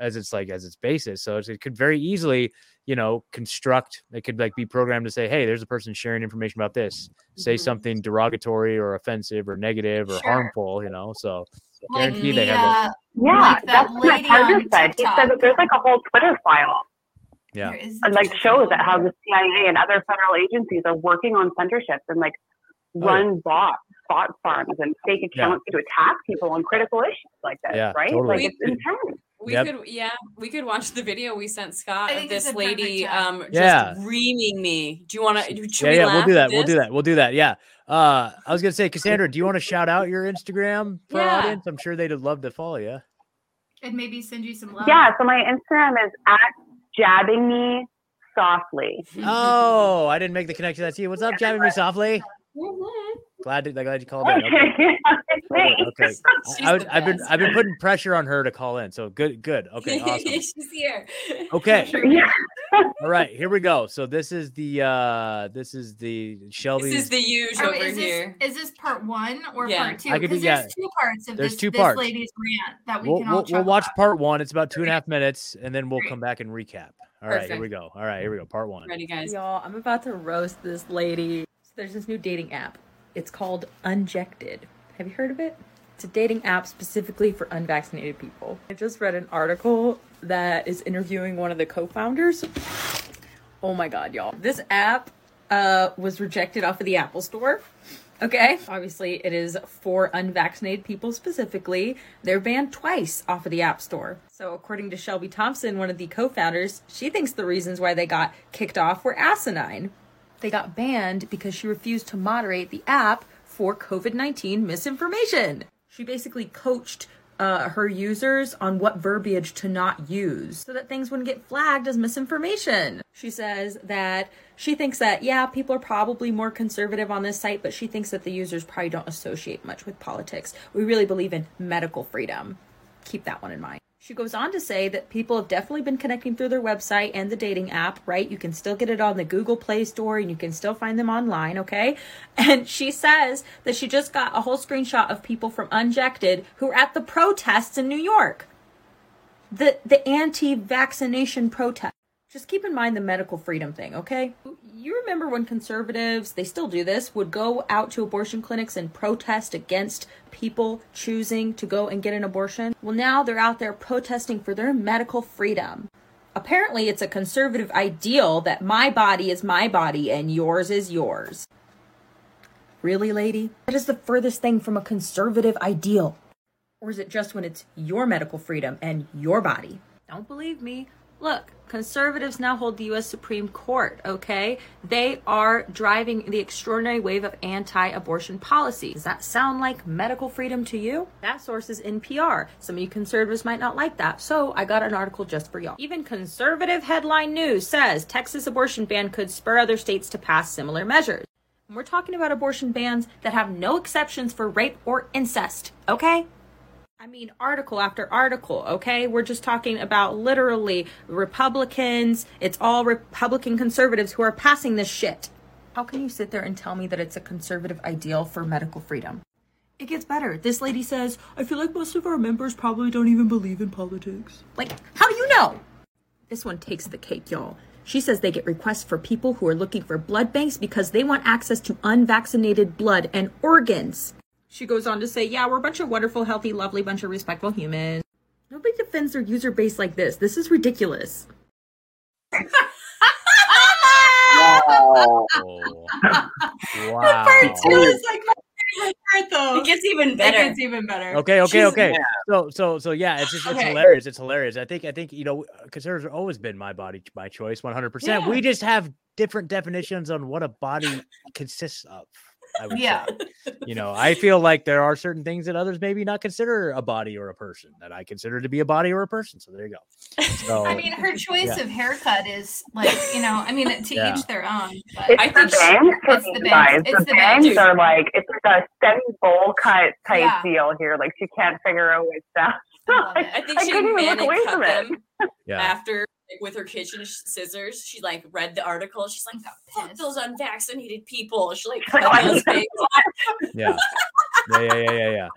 H: as its like as its basis. So it's, it could very easily, you know, construct. It could like be programmed to say, "Hey, there's a person sharing information about this. Say something derogatory or offensive or negative or
I: Sure.
H: harmful." You know, so
I: Like
H: guarantee
I: the,
H: they have.
I: uh,
H: it.
S: Yeah,
I: like that
S: that's what my
I: lady
S: partner
I: on
S: said. He said that there's like a whole Twitter file.
H: yeah.
S: and like shows that how the CIA and other federal agencies are working on censorships and like
H: Oh,
S: run bots, bot farms, and fake
H: Yeah.
S: accounts to attack people on critical issues like this,
H: Yeah,
S: right?
H: totally.
S: Like it's intense.
G: We
H: Yep.
G: could, yeah, we could watch the video we sent Scott of this lady
I: time.
G: um
H: Yeah.
G: just reaming me. Do you want to?
H: Yeah, yeah, we'll do that. We'll do that. We'll do that. Yeah. Uh, I was gonna say, Cassandra, do you want to shout out your Instagram for
I: Yeah.
H: audience? I'm sure they'd love to follow you.
I: And maybe send you some love.
S: Yeah, so my Instagram is at jabbing me softly.
H: Oh, I didn't make the connection. That's you. What's up, jabbing me softly? Glad to, glad you called in. Okay. Okay. I, would, I've been I've been putting pressure on her to call in. So good, good. Okay, awesome.
G: She's here.
H: Okay.
S: Yeah.
H: All right, here we go. So this is the uh this is the Shelby.
G: This is the huge
I: Oh,
G: over
I: is this
G: here.
I: is this part one or
G: Yeah.
I: part two?
H: I could do-
I: Because
H: yeah.
I: there's two parts of
H: There's
I: this,
H: two
I: this lady's rant that we
H: we'll,
I: can all
H: we'll, we'll watch
I: about.
H: part one. It's about two and a half minutes, and then we'll come back and recap. All right, here we go. All right, here we go. Part one.
G: Ready, guys?
T: Y'all, I'm about to roast this lady. So there's this new dating app. It's called Unjected. Have you heard of it? It's a dating app specifically for unvaccinated people. I just read an article that is interviewing one of the co-founders. Oh my god, y'all. This app uh was rejected off of the Apple Store. Okay. Obviously, it is for unvaccinated people specifically. They're banned twice off of the App Store. So, according to Shelby Thomson, one of the co founders, she thinks the reasons why they got kicked off were asinine. They got banned because she refused to moderate the app for COVID 19 misinformation. She basically coached uh, her users on what verbiage to not use so that things wouldn't get flagged as misinformation. She says that she thinks that, yeah, people are probably more conservative on this site, but she thinks that the users probably don't associate much with politics. We really believe in medical freedom. Keep that one in mind. She goes on to say that people have definitely been connecting through their website and the dating app, right? You can still get it on the Google Play Store and you can still find them online, okay? And she says that she just got a whole screenshot of people from Unjected who are at the protests in New York. The the anti-vaccination protest. Just keep in mind the medical freedom thing, okay? You remember when conservatives, they still do this, would go out to abortion clinics and protest against people choosing to go and get an abortion? Well, now they're out there protesting for their medical freedom. Apparently, it's a conservative ideal that my body is my body and yours is yours. Really, lady? That is the furthest thing from a conservative ideal. Or is it just when it's your medical freedom and your body? Don't believe me? Look, conservatives now hold the US Supreme Court, okay? They are driving the extraordinary wave of anti abortion policy. Does that sound like medical freedom to you? That source is NPR. Some of you conservatives might not like that, so I got an article just for y'all. Even conservative headline news says Texas abortion ban could spur other states to pass similar measures. We're talking about abortion bans that have no exceptions for rape or incest, okay? I mean, article after article, okay? We're just talking about literally Republicans. It's all Republican conservatives who are passing this shit. How can you sit there and tell me that it's a conservative ideal for medical freedom? It gets better. This lady says, I feel like most of our members probably don't even believe in politics. Like, how do you know? This one takes the cake, y'all. She says they get requests for people who are looking for blood banks because they want access to unvaccinated blood and organs. She goes on to say, Yeah, we're a bunch of wonderful, healthy, lovely, bunch of respectful humans. Nobody defends their user base like this. This is ridiculous.
H: Wow. wow.
I: Part two is like my favorite part, though.
G: It gets even better.
I: It gets even better.
H: Okay, okay,
I: She's-
H: okay. So, so, so, yeah, it's just it's
I: Okay.
H: hilarious. It's hilarious. I think, I think, you know, conservatives have always been my body, my choice, one hundred percent. We just have different definitions on what a body consists of. I would
I: Yeah.
H: say. You know, I feel like there are certain things that others maybe not consider a body or a person that I consider to be a body or a person. So there you go. So,
I: I mean, her choice
H: yeah.
I: of haircut is like, you know, I mean, to
H: Yeah.
I: each their own. But
S: It's
I: I
S: the
I: think she-
S: bangs for
I: it's the bangs.
S: guys.
I: It's
S: the
I: the
S: bangs
I: bangs.
S: are like it's like a semi bowl cut type
I: Yeah.
S: deal here. Like she can't figure out what's down.
G: I think
S: I
G: she
S: couldn't even look away
G: cut
S: from it.
G: them
H: Yeah.
G: after like, with her kitchen scissors. She like read the article. She's like, "Fuck those unvaccinated people." She like cut those things.
H: yeah. Yeah, yeah, yeah, yeah, yeah.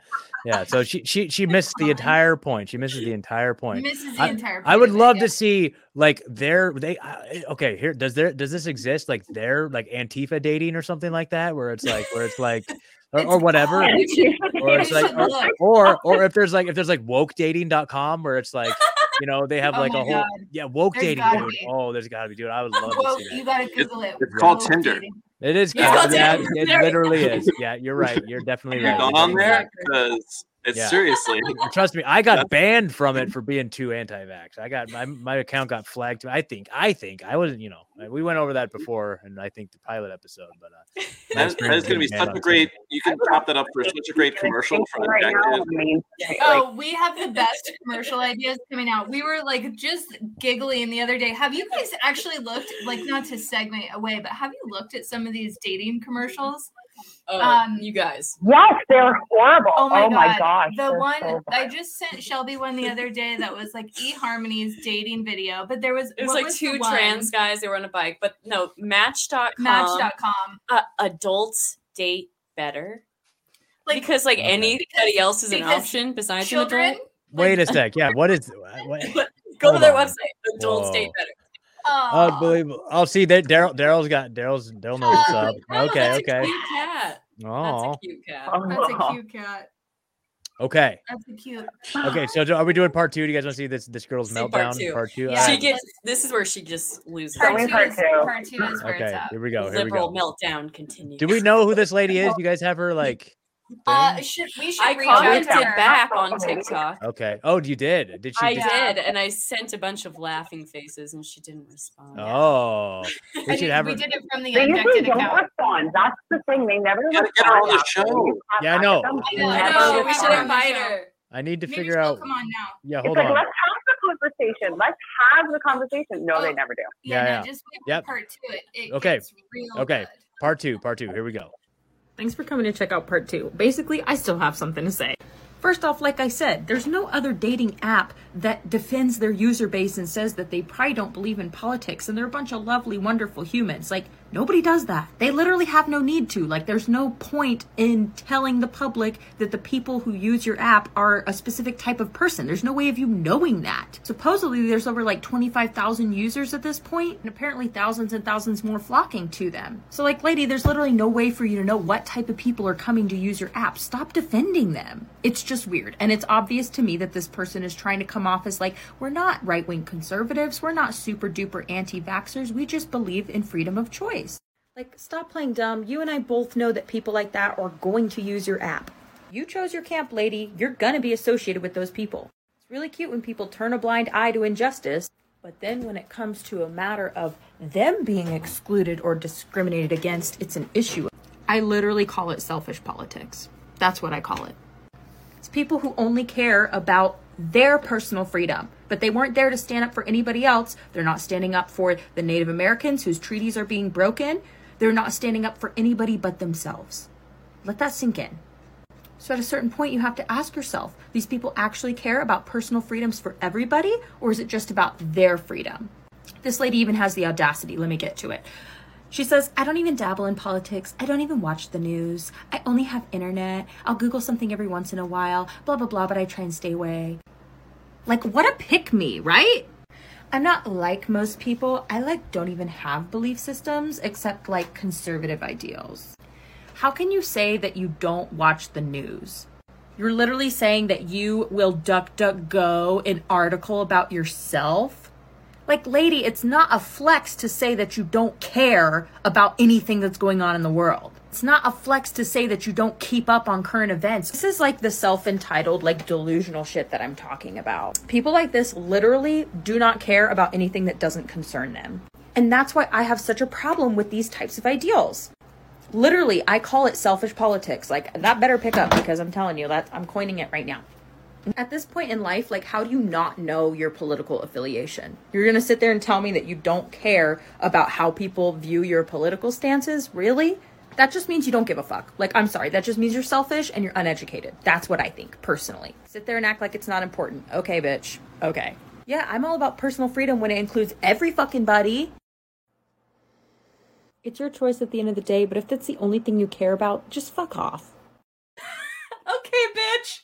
H: Yeah. So she she she missed the entire point. She misses the entire point.
I: Misses the
H: I,
I: entire
H: I would
I: of it,
H: love
I: yeah.
H: to see like their they I- okay here does there does this exist like their like Antifa dating or something like that where it's like where it's like or, or whatever
I: you should-
H: or it's like or, or or if there's like if there's like woke wokedating.com where it's like you know they have
I: Oh
H: like
I: my
H: a whole
I: God.
H: yeah woke
I: There's
H: dating dude.
I: be.
H: oh there's gotta be dude I would love
I: Well,
H: to see that
I: you gotta Google it.
Q: It's called
I: Woke
Q: Tinder.
I: dating.
H: it is
I: Yeah,
H: called,
I: it's
H: yeah, it literally is yeah you're right you're definitely
Q: You're
H: right
Q: not
H: You're
Q: on there because it's
H: Yeah.
Q: seriously.
H: Trust me, I got banned from it for being too anti-vax. I got my my account got flagged. I think I think I wasn't. You know, we went over that before, and I think the pilot episode. But uh,
Q: That, that is going to be such a
H: on
Q: great. You can top that up for such a great commercial for
S: right now, I
Q: Unjected.
S: mean,
I: Oh, we have the best commercial ideas coming out. We were like just giggling the other day. Have you guys actually looked, like, not to segment away, but have you looked at some of these dating commercials?
G: Oh, you guys.
S: Yes, they're horrible.
I: Oh my,
S: Oh my
I: god.
S: gosh,
I: The one
S: so
I: I just sent Shelby one the other day that was like eHarmony's dating video, but there was
G: It was like
I: was
G: two trans guys. They were on a bike, but no, Match.com.
I: Match.com.
G: Uh, adults date better. Like, because like anybody else is an option besides an
I: children-
H: Wait a sec. Yeah, what is? What,
G: Go to their
H: on.
G: website. Adults date
H: Whoa.
G: Better.
H: Unbelievable. Oh, see that Darrell. Darrell's got Darrell's. Darrell knows what's up. Oh, okay,
G: That's a
H: okay.
G: cute cat.
H: Oh,
G: That's a cute cat.
I: That's a cute cat.
H: okay,
I: That's cute.
H: okay. So are we doing part two? Do you guys want to see this this girl's
G: See
H: meltdown?
G: part two.
H: Part two.
G: She
H: Alright.
G: gets. This is where she just loses.
I: Part
G: it.
I: two is- part two is where
H: Okay,
I: it's
H: here we go. Here we
G: Liberal
H: go.
G: meltdown continues.
H: Do we know who this lady is? You guys have her like?
I: Uh, should we should
G: I
I: reach out
G: commented back on TikTok.
H: Okay. Oh, you did. Did she?
G: I
H: did-
G: did, and I sent a bunch of laughing faces, and she didn't respond.
H: Oh, we should
I: did-
H: have
I: we
H: her.
I: did it from the
S: They usually don't
I: account.
S: respond. That's the thing. They never
Q: gotta get her on the show.
H: Yeah, I know. I know.
S: never
G: I know, we should invite her.
H: I need to
I: Maybe
H: figure out.
I: come on now.
H: Yeah,
S: It's
H: hold
S: like,
H: on.
S: let's have the conversation. Let's have the conversation. No, they never do.
H: Yeah,
I: no,
H: yeah.
I: just
H: Yep.
I: part two. It, it
H: Okay.
I: gets real
H: Okay.
I: good.
H: Part two. Part two. Here we go.
T: Thanks for coming to check out part two. Basically, I still have something to say. First off, like I said, there's no other dating app that defends their user base and says that they probably don't believe in politics and they're a bunch of lovely, wonderful humans. Like, nobody does that. They literally have no need to. Like, there's no point in telling the public that the people who use your app are a specific type of person. There's no way of you knowing that. Supposedly, there's over like 25,000 users at this point, and apparently thousands and thousands more flocking to them. So, like, lady, there's literally no way for you to know what type of people are coming to use your app. Stop defending them. It's just weird. And it's obvious to me that this person is trying to come off as like, we're not right wing conservatives, we're not super duper anti vaxxers, we just believe in freedom of choice. Like, stop playing dumb. You and I both know that people like that are going to use your app. You chose your camp, lady. You're gonna be associated with those people. It's really cute when people turn a blind eye to injustice, but then when it comes to a matter of them being excluded or discriminated against, it's an issue. I literally call it selfish politics. That's what I call it. It's people who only care about their personal freedom, but they weren't there to stand up for anybody else. They're not standing up for the Native Americans whose treaties are being broken. They're not standing up for anybody but themselves. Let that sink in. So at a certain point, you have to ask yourself these people actually care about personal freedoms for everybody, or is it just about their freedom? This lady even has the audacity. Let me get to it. She says, I don't even dabble in politics. I don't even watch the news. I only have internet. I'll Google something every once in a while, blah, blah, blah, but I try and stay away. Like, what a pick me, right? I'm not like most people. I like don't even have belief systems except like conservative ideals. How can you say that you don't watch the news? You're literally saying that you will duck duck go an article about yourself? Like, lady, it's not a flex to say that you don't care about anything that's going on in the world. It's not a flex to say that you don't keep up on current events. This is like the self entitled, like delusional shit that I'm talking about. People like this literally do not care about anything that doesn't concern them. And that's why I have such a problem with these types of ideals. Literally, I call it selfish politics. Like, that better pick up because I'm telling you that I'm coining it right now. At this point in life, like, how do you not know your political affiliation? You're gonna sit there and tell me that you don't care about how people view your political stances? Really? That just means you don't give a fuck. Like, I'm sorry, that just means you're selfish and you're uneducated. That's what I think, personally. Sit there and act like it's not important. Okay, bitch. Okay. Yeah, I'm all about personal freedom when it includes every fucking buddy. It's your choice at the end of the day, but if that's the only thing you care about, just fuck off.
G: okay, bitch.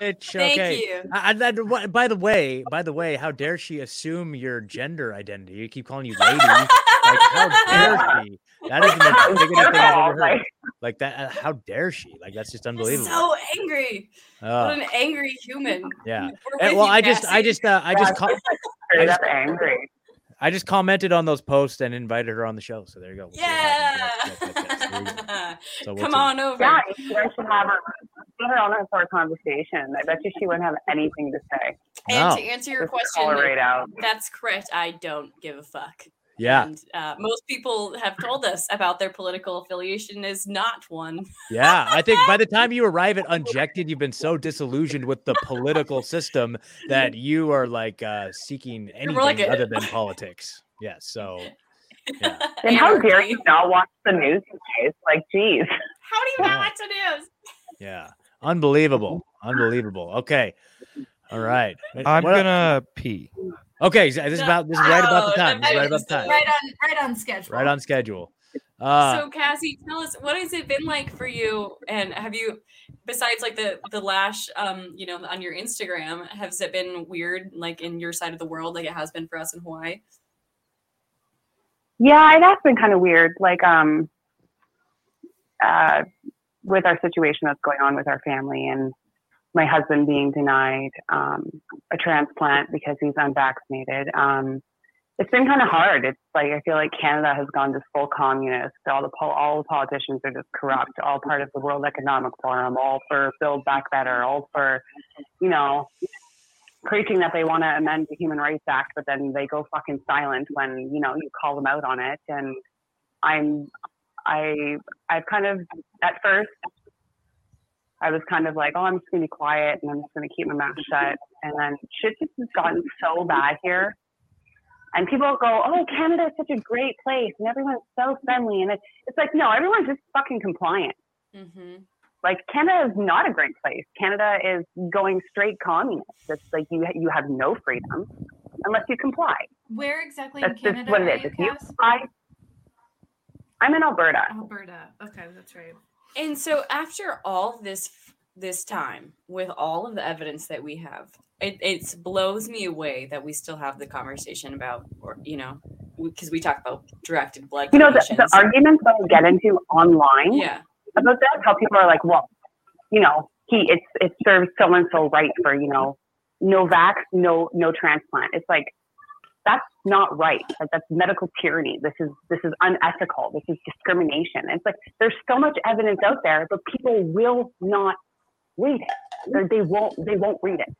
H: Bitch,
G: Thank
H: okay.
G: you.
H: I, I, that- by the way, by the way, how dare she assume your gender identity? You keep calling you lady. like, how dare she? That is the most bigoted thing I've ever heard. Like that, uh, how dare she? Like that's just unbelievable.
G: So angry.
H: Oh.
G: What an angry human.
H: Yeah.
G: We're
H: Eh,
G: with
H: well,
G: you,
H: I just, I just, uh, I just, com- I just,
S: angry.
H: I just commented on those posts and invited her on the show. So there you go. We'll see what happens.
G: Yeah.
H: So we'll
G: Come
H: see.
G: on over.
S: Yeah, you guys should have her, get her on her for a conversation. I bet you she wouldn't have anything to say.
G: And
H: No.
G: to answer your
S: Just
G: question,
S: right out.
G: that's correct. I don't give a fuck.
H: Yeah.
G: And uh, most people have told us about their political affiliation is not one.
H: Yeah, I think by the time you arrive at unjected, you've been so disillusioned with the political system that you are like uh, seeking anything
G: like
H: other than politics. Yeah, so
S: And how dare you not watch the news guys? Like, geez.
G: How do you not watch the news?
H: yeah, unbelievable, unbelievable. Okay, all right.
J: I'm gonna pee.
H: Okay, this is about this is right about the time. This is right about the time.
I: Right on, right on schedule.
H: Right on schedule. Uh,
G: so Cassie, tell us what has it been like for you? And have you, besides like the the lash, um, you know, on your Instagram, has it been weird, like in your side of the world, like it has been for us in Hawaii?
S: Yeah, it has been kind of weird. Like, um, uh, with our situation that's going on with our family and my husband being denied um, a transplant because he's unvaccinated. Um, it's been kind of hard. It's like I feel like Canada has gone just full communist. All the pol- all the politicians are just corrupt. All part of the World Economic Forum. All for Build Back Better. All for, you know, preaching that they want to amend the Human Rights Act, but then they go fucking silent when you know you call them out on it. And I'm, I, I've kind of at first, I was kind of like, oh, I'm just gonna be quiet and I'm just gonna keep my mouth shut. And then shit just has gotten so bad here. And people go, oh, Canada is such a great place and everyone's so friendly. And it, it's like, no, everyone's just fucking compliant.
G: Mm-hmm.
S: Like Canada is not a great place. Canada is going straight communist. It's like you you have no freedom unless you comply.
I: Where exactly in
S: That's just
I: Canada
S: what
I: are
S: it is.
I: you,
S: If you comply, I'm in Alberta.
I: Alberta. Okay, that's right.
G: And so after all this this time with all of the evidence that we have, it it blows me away that we still have the conversation about or you know because we talk about directed blood
S: You know, the, the arguments that we get into online
G: Yeah.
S: about that, how people are like, well, you know, he it's it serves so and so right for, you know, no vax, no no transplant. It's like that's not right. Like that's medical tyranny. This is this is unethical. This is discrimination. It's like there's so much evidence out there, but people will not read it. They won't they won't read it.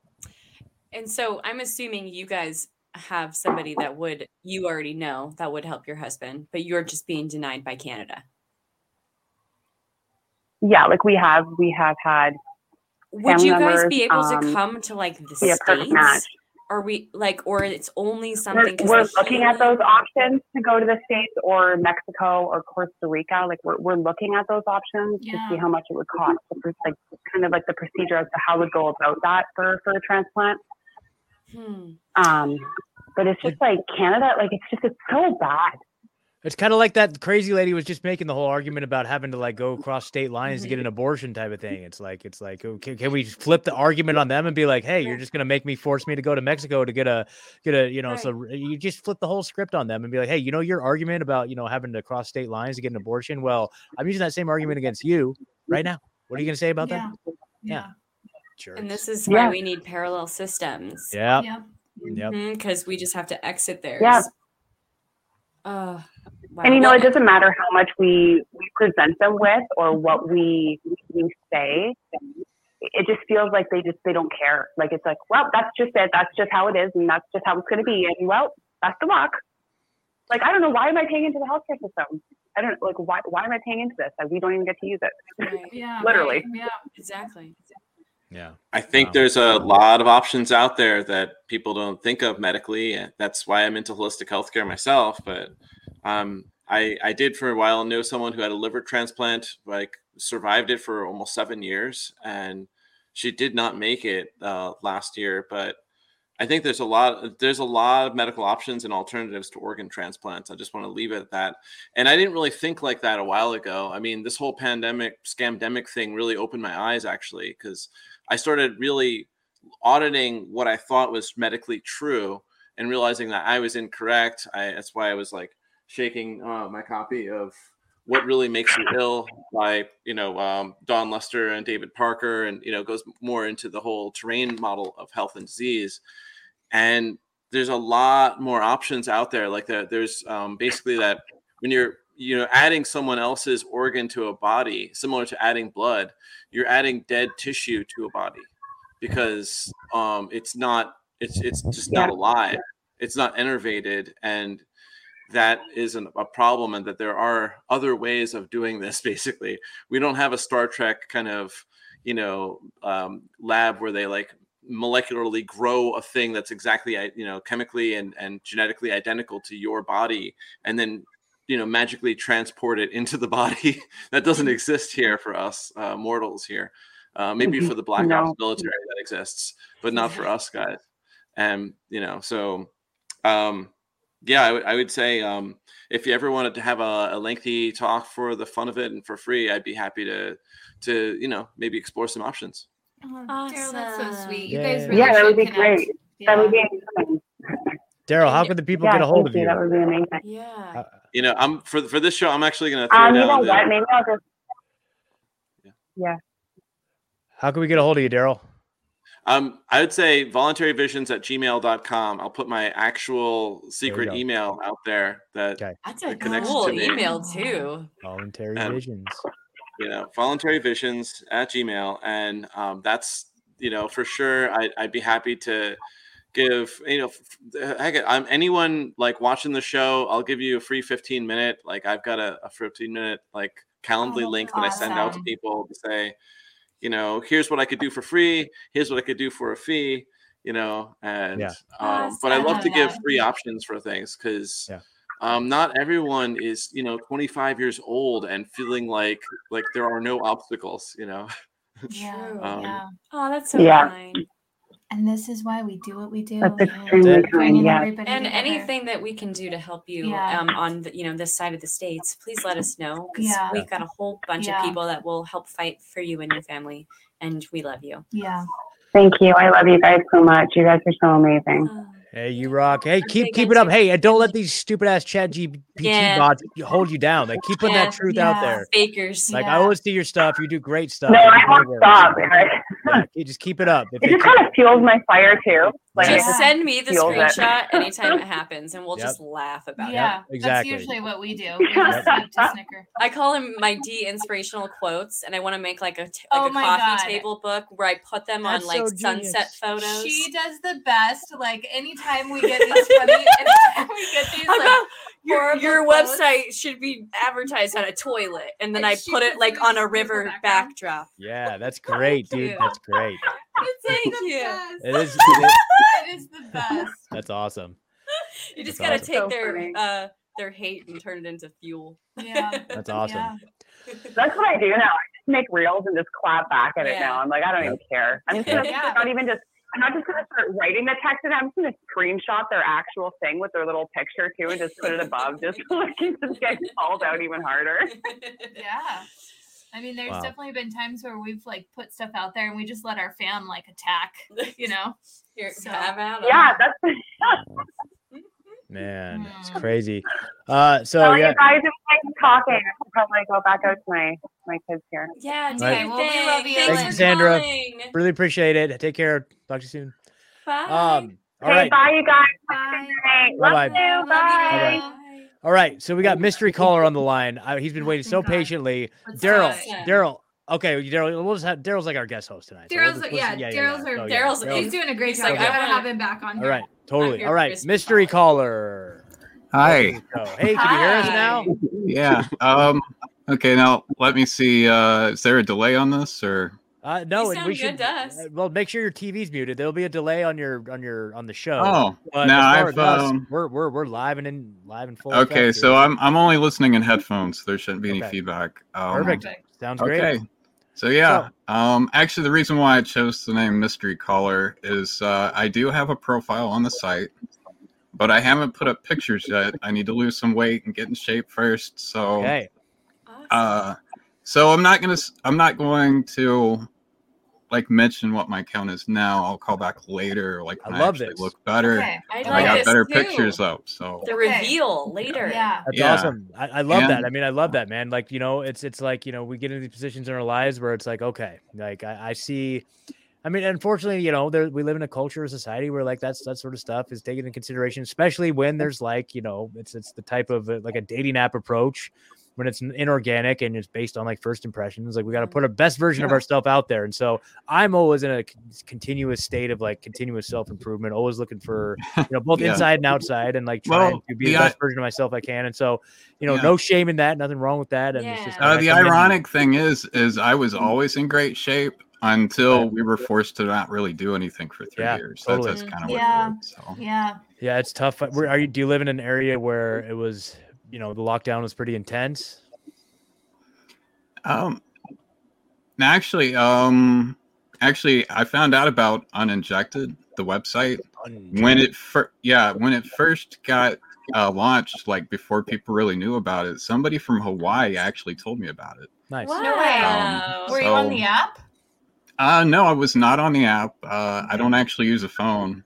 G: And so I'm assuming you guys have somebody that would you already know that would help your husband, but you're just being denied by Canada.
S: Yeah, like we have we have had
G: Would you guys
S: members,
G: be able to
S: um,
G: come to like the
S: be a perfect
G: states? Are we like, or it's only
S: We're, we're looking at those options to go to the States or Mexico or Costa Rica. Like we're, we're looking at those options to see how much it would cost. Like kind of like the procedure as to how we go about that for, for a transplant.
G: Hmm.
S: Um, but it's just like Canada, like it's just, it's so bad.
H: It's kind of like that crazy lady was just making the whole argument about having to like go mm-hmm. across state lines to get an mm-hmm. abortion type of thing. It's like it's like okay, can we flip the argument on them and be like, hey, you're just gonna make me force me to go to Mexico to get a get a you know so you just flip the whole script on them and be like, hey, you know your argument about you know having to cross state lines to get an abortion. Well, I'm using that same argument against you right now. What are you gonna say about that? Yeah. yeah. Sure.
G: And this is
S: Yeah.
G: why we need parallel systems.
H: Yeah. Yep.
G: Because mm-hmm, we just have to exit theirs.
S: Yeah.
G: Uh, wow.
S: And you know, it doesn't matter how much we, we present them with or what we, we say. It just feels like they just, they don't care. Like it's like, well, that's just it. That's just how it is. And that's just how it's going to be. And well, best of luck. Like, I don't know. Why am I paying into the healthcare system? I don't like, why, why am I paying into this? Like, we don't even get to use it.
I: Yeah.
S: Literally.
I: Yeah.
G: Exactly.
H: Yeah.
Q: I think there's a lot of options out there that people don't think of medically. and That's why I'm into holistic healthcare myself. But um, I, I did for a while know someone who had a liver transplant, like survived it for almost seven years, and she did not make it uh, last year. But I think there's a lot there's a lot of medical options and alternatives to organ transplants. I just want to leave it at that. And I didn't really think like that a while ago. I mean, this whole pandemic scamdemic thing really opened my eyes actually because I started really auditing what I thought was medically true and realizing that I was incorrect. I, that's why I was like shaking uh, my copy of what really makes you ill by you know um, Dawn Lester and David Parker, and you know goes more into the whole terrain model of health and disease. And there's a lot more options out there. Like that, there's um, basically that when you're you know adding someone else's organ to a body, similar to adding blood, you're adding dead tissue to a body because um, it's not it's it's just not alive. It's not innervated and that is an, a problem and that there are other ways of doing this basically we don't have a star trek kind of you know um, lab where they like molecularly grow a thing that's exactly you know chemically and, and genetically identical to your body and then you know magically transport it into the body that doesn't exist here for us uh, mortals here. Uh, maybe for the black
S: No.
Q: ops military that exists but not for us guys. And you know so um yeah I would- I would say um if you ever wanted to have a, a lengthy talk for the fun of it and for free i'd be happy to to you know maybe explore some options
I: Oh, Darrell, that's so sweet. You guys really
S: yeah, that would be
I: connect.
S: great. That would be amazing.
H: Darrell, how can the people
S: yeah,
H: get a hold of
S: you.
H: you?
S: That would be amazing.
G: Yeah.
Q: you know i'm for for this show i'm actually going to throw
S: Um, you know what? Maybe I'll just. Yeah.
H: How can we get a hold of you, Darrell?
Q: Um, I would say voluntaryvisions at gmail.com. I'll put my actual secret email out there that,
G: That's a
Q: that connects
G: cool
Q: to me.
G: email too.
H: Voluntary
Q: Um,
H: visions.
Q: You know, voluntaryvisions at gmail. And um, that's, you know, for sure, I, I'd be happy to give, you know, heck, I'm anyone like watching the show, I'll give you a free 15 minute, like I've got a, a 15 minute like Calendly
I: Oh,
Q: link that I send out to people to say, you know, here's what I could do for free. Here's what I could do for a fee. You know, and
H: Yeah.
Q: um, but I love to give free options for things because
H: Yeah.
Q: Um, not everyone is you know 25 years old and feeling like like there are no obstacles. You know.
I: Yeah.
Q: Um,
I: yeah.
G: Oh, that's so
S: Yeah.
G: kind.
I: And this is why we do what we do.
S: That's
I: Yeah.
S: extremely kind, yeah.
G: And
I: together.
G: anything that we can do to help you
I: Yeah.
G: um, on the, you know this side of the states, please let us know because
I: Yeah.
G: we've got a whole bunch
I: Yeah.
G: of people that will help fight for you and your family, and we love you.
I: Yeah.
S: Thank you. I love you guys so much. You guys are so amazing.
H: Hey, you rock. Hey, keep keep it up. Hey, and don't let these stupid ass Chat GPT
G: Yeah.
H: bots hold you down. Like keep putting
G: Yeah,
H: that truth out there.
G: Fakers.
H: Like
G: Yeah.
H: I always see your stuff. You do great stuff.
S: No, I won't stop.
H: Work.
S: Eric.
H: Yeah, you just keep it up. If
S: It just kind of fuels my fire too. Like
G: just send me the
S: fuels it.
G: screenshot anytime it happens, and we'll
H: Yep.
G: just laugh about
I: Yeah,
G: it.
H: Yeah, exactly.
I: That's usually what we do. We just sleep to snicker.
G: I call them my D inspirational quotes, and I want to make like a t- like
I: Oh
G: a coffee
I: God.
G: table book where I put them
I: That's
G: on like
I: so
G: sunset photos.
I: She does the best. Like anytime we get these funny, anytime we get these like
G: your, your
I: quotes.
G: website should be advertised on a toilet, and then
I: And
G: I put it like on a
I: a
G: river backdrop.
H: Yeah, that's great, dude.
G: you.
H: That's great.
G: Thank you.
H: It is. it-
I: It is the best.
H: that's awesome.
G: You just
H: That's
G: gotta
H: awesome.
G: take
S: So
G: their
S: funny.
G: uh their hate and turn it into fuel.
I: Yeah.
H: That's awesome.
S: That's what I do now. I just make reels and just clap back at it now. I'm like, I don't even care. I'm just gonna
I: Yeah.
S: not even just. I'm not just gonna start writing the text, and I'm just gonna screenshot their actual thing with their little picture too, and just put it above, just so I can just get called out even harder.
I: Yeah. I mean, there's
S: Wow.
I: definitely been times where we've like put stuff out there and we just let our fan like attack, you know?
G: Here,
I: So-
G: have at 'em.
S: Yeah, that's.
H: Man,
I: Mm.
H: it's crazy. Uh, so
S: So
H: yeah,
S: you guys are like talking. I should probably go back out to my my kids here.
G: Yeah, do
H: Right.
I: well, we love you.
G: Thanks
H: thank
G: for
H: you, Sandra.
G: calling.
H: Really appreciate it. Take care. Talk to you soon.
G: Bye.
H: Um, all
S: Okay,
H: right.
S: bye, you guys. Have a good night. Love
H: Bye-bye.
S: you. Bye.
H: Bye-bye. All right, so we got mystery caller on the line. Uh, he's been waiting so patiently.
I: Darrell.
H: Darrell. Okay, Darrell. We'll just have Darrell's like our guest host tonight. so we'll Darrell's,
I: yeah, Darrell's,
H: yeah.
I: our,
H: So, yeah,
G: Darrell's-
H: Darrell-
I: he's doing a great job.
G: like,
I: I
G: I wanna-
I: have him back on
H: All
I: here.
H: right, totally.
G: here
H: All
G: for
H: right,
G: mystery
H: mystery caller.
R: Hi.
H: Hey, can you hear us now?
R: Yeah. Um. Okay. Now let me see. Uh, is there a delay on this or?
H: Uh, no,
G: You
H: and we should.
G: good to us.
H: uh, Well, make sure your TV's muted. There'll be a delay on your on your on the show.
R: Oh,
H: but
R: no, I've,
H: us,
R: um,
H: we're we're we're live and in live and full.
R: Okay, so. I'm I'm only listening in headphones. There shouldn't be any feedback. Um,
H: perfect. Sounds great.
R: Okay. So yeah, um, actually, the reason why I chose the name Mystery Caller is uh, I do have a profile on the site, but I haven't put up pictures yet. I need to lose some weight and get in shape first. So,
H: Okay.
R: uh, so I'm not gonna I'm not going to like mention what my account is now. I'll call back later. Like
H: I
R: when
H: love
R: actually
H: this.
R: look better.
G: Okay. I
R: and
G: like
R: I got
G: this
R: better
G: too.
R: pictures up. So
G: The reveal later.
I: Yeah.
H: That's
R: Yeah.
H: awesome. I, I love that. I mean, I love that, man. Like, you know, it's it's like, you know, we get into these positions in our lives where it's like, okay, like I, I see I mean, unfortunately, you know, there we live in a culture, a society where like that's that sort of stuff is taken into consideration, especially when there's like, you know, it's it's the type of uh, like a dating app approach when it's inorganic and it's based on like first impressions. Like we got to mm. put a best version of
R: Yeah.
H: ourselves out there. And so I'm always in a continuous state of like continuous self improvement, always looking for, you know, both
R: Yeah.
H: inside and outside and like trying
R: Well,
H: to be
R: the
H: the
R: i-
H: best version of myself I can. And so, you know,
R: Yeah.
H: no shame in that, nothing wrong with that. And it's just
R: Uh, the
H: I in-
R: ironic thing is, is I was mm. always in great shape until we were forced to not really do anything for three
H: Yeah,
R: years.
H: totally.
R: That's, that's kind of
I: Yeah.
R: what. So.
I: Yeah.
H: Yeah, it's tough. Where are you? Do you live in an area where it was, you know, the lockdown was pretty intense?
R: Um, actually, um, actually, I found out about Uninjected, the website, when it first, yeah, when it first got uh, launched, like before people really knew about it. Somebody from Hawaii actually told me about it.
H: Nice.
I: No way.
R: Um,
I: Were you on the app?
R: Uh, no, I was not on the app. Uh, I don't actually use a phone.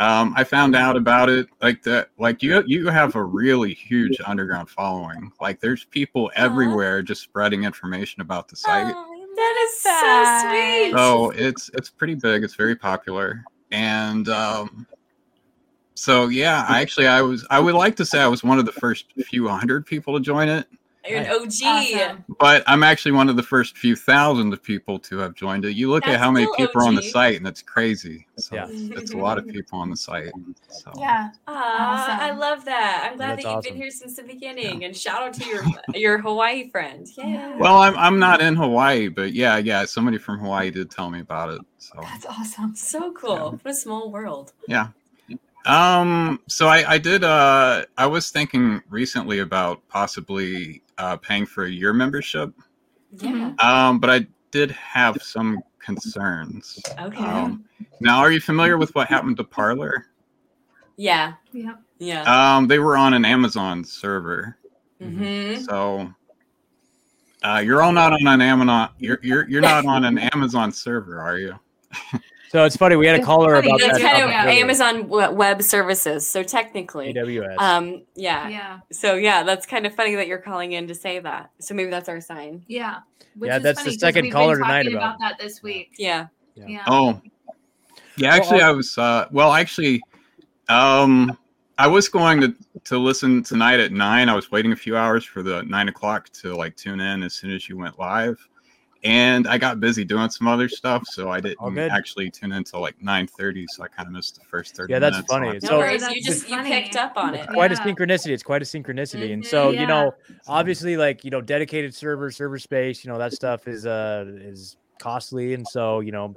R: Um, I found out about it like that. Like you, you have a really huge underground following. Like there's people everywhere just spreading information about the site.
G: That is so sweet.
R: So it's it's pretty big. It's very popular, and um, so yeah, I actually I was I would like to say I was one of the first few hundred people to join it,
G: You're an OG.
R: but I'm actually one of the first few thousand of people to have joined it. You look at how many
G: still
R: people are on the site, and it's crazy. So
H: Yeah.
R: it's a lot of people on the site. So
I: Yeah.
G: Aw, I love that. I'm glad
R: That's
G: that you've
R: awesome.
G: been here since the beginning. And shout out to your your Hawaii friend. Yeah.
R: well, I'm I'm not in Hawaii, but yeah, yeah, somebody from Hawaii did tell me about it. So
I: That's awesome.
G: So cool. What a small world.
R: yeah. Um, so I, I did. Uh, I was thinking recently about possibly uh, paying for a year membership.
G: Yeah.
R: Um, but I did have some concerns.
G: Okay.
R: Um, now, are you familiar with what happened to Parler?
G: Yeah.
I: Yeah.
G: Yeah.
R: Um, they were on an Amazon server,
G: mm-hmm.
R: so uh, you're all not on an Amazon. You're you're you're not on an Amazon server, are you?
H: So it's funny. We had a caller about
G: That's
H: that.
G: kind of
H: earlier.
G: Amazon Web Services. So technically,
H: AWS.
G: Um, yeah.
I: Yeah.
G: So yeah, that's kind of funny that you're calling in to say that. So maybe that's our sign.
I: Yeah. Which
H: Yeah,
I: is
H: that's the second
I: we've
H: caller
I: been
H: tonight
I: talking
H: about
I: about that this week.
G: Yeah.
I: Yeah.
R: Oh, yeah. Actually, I was. Uh, well, actually, um, I was going to to listen tonight at nine. I was waiting a few hours for the nine o'clock to like tune in as soon as you went live, and I got busy doing some other stuff, so I didn't actually tune in until like nine thirty. So I kind of missed the first thirty.
H: Yeah, that's
R: minutes,
H: funny.
R: I-
G: No
H: So-
G: worries. You just you
I: funny.
G: picked up on it.
H: Quite
I: Yeah.
H: a synchronicity. It's quite a synchronicity. And so, you know, obviously like, you know, dedicated server, server space, you know, that stuff is uh is costly. And so, you know,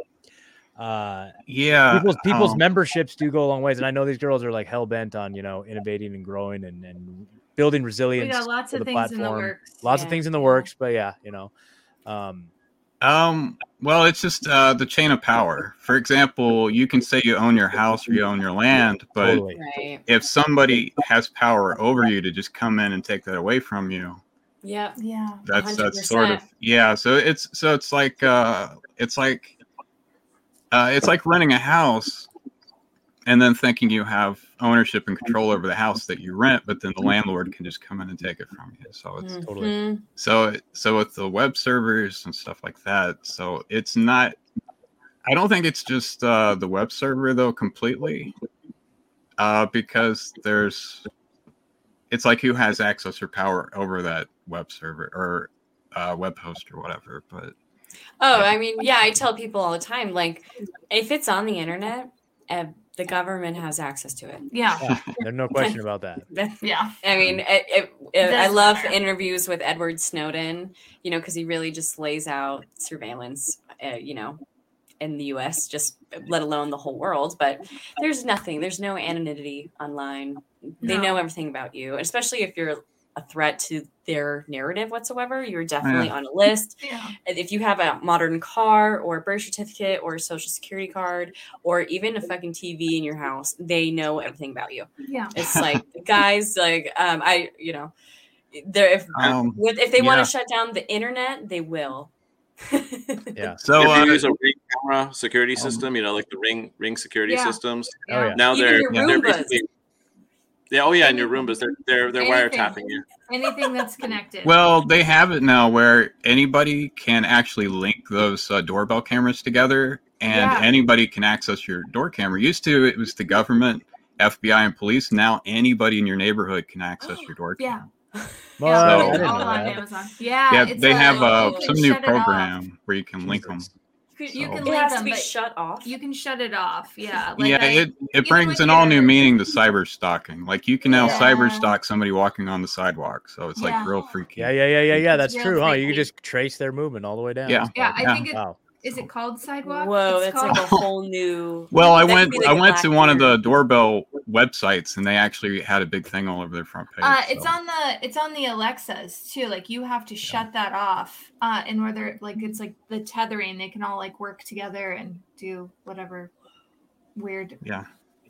H: uh
R: yeah,
H: people's people's
R: um,
H: memberships do go a long ways. And I know these girls are like hell bent on, you know, innovating and growing and, and building resilience.
I: we got lots of
H: the
I: things in the works.
H: Lots
I: Yeah.
H: of things in the works, but yeah, you know. Um
R: Um, well, it's just uh, the chain of power. For example, you can say you own your house or you own your land, but
H: Totally.
G: Right.
R: if somebody has power over you to just come in and take that away from you,
G: yeah,
I: Yeah.
R: that's that's sort of yeah. So it's so it's like uh, it's like uh, it's like renting a house and then thinking you have ownership and control over the house that you rent, but then the landlord can just come in and take it from you. So it's
H: Totally.
G: Mhm.
R: so so with the web servers and stuff like that, so it's not. I don't think it's just uh, the web server though completely, uh, because there's. It's like who has access or power over that web server or uh, web host or whatever. But
G: Oh, I mean, yeah, I tell people all the time, like, if it's on the internet, uh, the government has access to it.
I: Yeah.
H: yeah, there's no question about that.
G: That-
I: Yeah.
G: I mean, it, it, it, I love
I: matter.
G: interviews with Edward Snowden, you know, because he really just lays out surveillance, uh, you know, in the US, just let alone the whole world. But there's nothing, there's no anonymity online. They
I: No.
G: know everything about you, especially if you're a threat to their narrative whatsoever. You're definitely
R: Yeah.
G: on a list.
I: Yeah.
G: And If you have a modern car or a birth certificate or a social security card or even a fucking TV in your house, they know everything about you.
I: Yeah.
G: It's like guys, like um, I, you know, they're if
R: Um,
G: with, if they want to shut down the internet, they will.
H: Yeah.
R: so
Q: if
R: uh,
Q: use a ring camera security system, you know, like the ring ring security
I: Yeah.
Q: systems.
H: Oh yeah.
Q: Now
G: Even
Q: they're
G: your
Q: they're basically yeah. Oh yeah, in your Roombas they're they're they're
I: Anything.
Q: wiretapping you.
I: Anything that's connected.
R: Well, they have it now where anybody can actually link those uh, doorbell cameras together, and
I: Yeah.
R: anybody can access your door camera. Used to, it was the government, FBI, and police. Now, anybody in your neighborhood can access your door camera.
I: yeah.
H: Well,
I: yeah,
R: So-
I: all on. Amazon. Yeah.
R: Yeah, they
I: a-
R: have uh, some new
I: shut it off.
R: program where you can link them.
G: You,
I: You
R: So-
I: can
G: it has
I: them,
G: to be shut off.
I: you can shut it off. Yeah. Like
R: yeah,
I: I-
R: it, it brings an all new meaning to cyber stalking. Like you can now
I: Yeah.
R: cyber stalk somebody walking on the sidewalk, so it's
I: Yeah.
R: like real freaky.
H: Yeah, yeah, yeah, yeah, yeah. That's
I: real
H: true, huh? You can just trace their movement all the way down.
R: Yeah.
I: Yeah, I
R: Yeah.
I: think it,
H: Wow.
I: Is it called sidewalk?
G: Whoa,
I: It's
G: that's like a whole new.
R: Well, I went
G: be like
R: I
G: a
R: went to
G: Black
R: one of the doorbell websites, and they actually had a big thing all over their front page.
I: Uh, it's
R: so-
I: on the it's on the Alexas too. Like you have to shut that off. Uh, and where they're like it's like the tethering, they can all like work together and do whatever weird
R: yeah.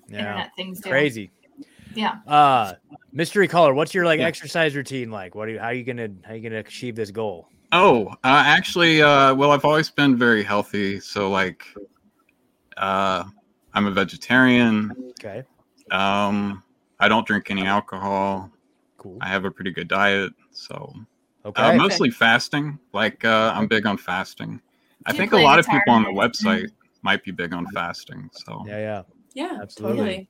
H: Yeah.
I: internet things do.
H: Crazy.
I: Yeah.
H: Uh mystery caller, what's your like
R: Yeah.
H: exercise routine like? What are you how are you gonna how are you gonna achieve this goal?
R: Oh, uh, actually, uh, well, I've always been very healthy. So, like, uh, I'm a vegetarian.
H: Okay.
R: Um, I don't drink any alcohol.
H: Cool.
R: I have a pretty good diet. So,
H: Okay.
R: uh, mostly fasting. Like, uh, I'm big on fasting. I
I: Do you
R: think a
I: play
R: lot of people on the website might be big on fasting. So,
H: yeah, yeah.
G: Yeah,
H: Absolutely.
G: totally.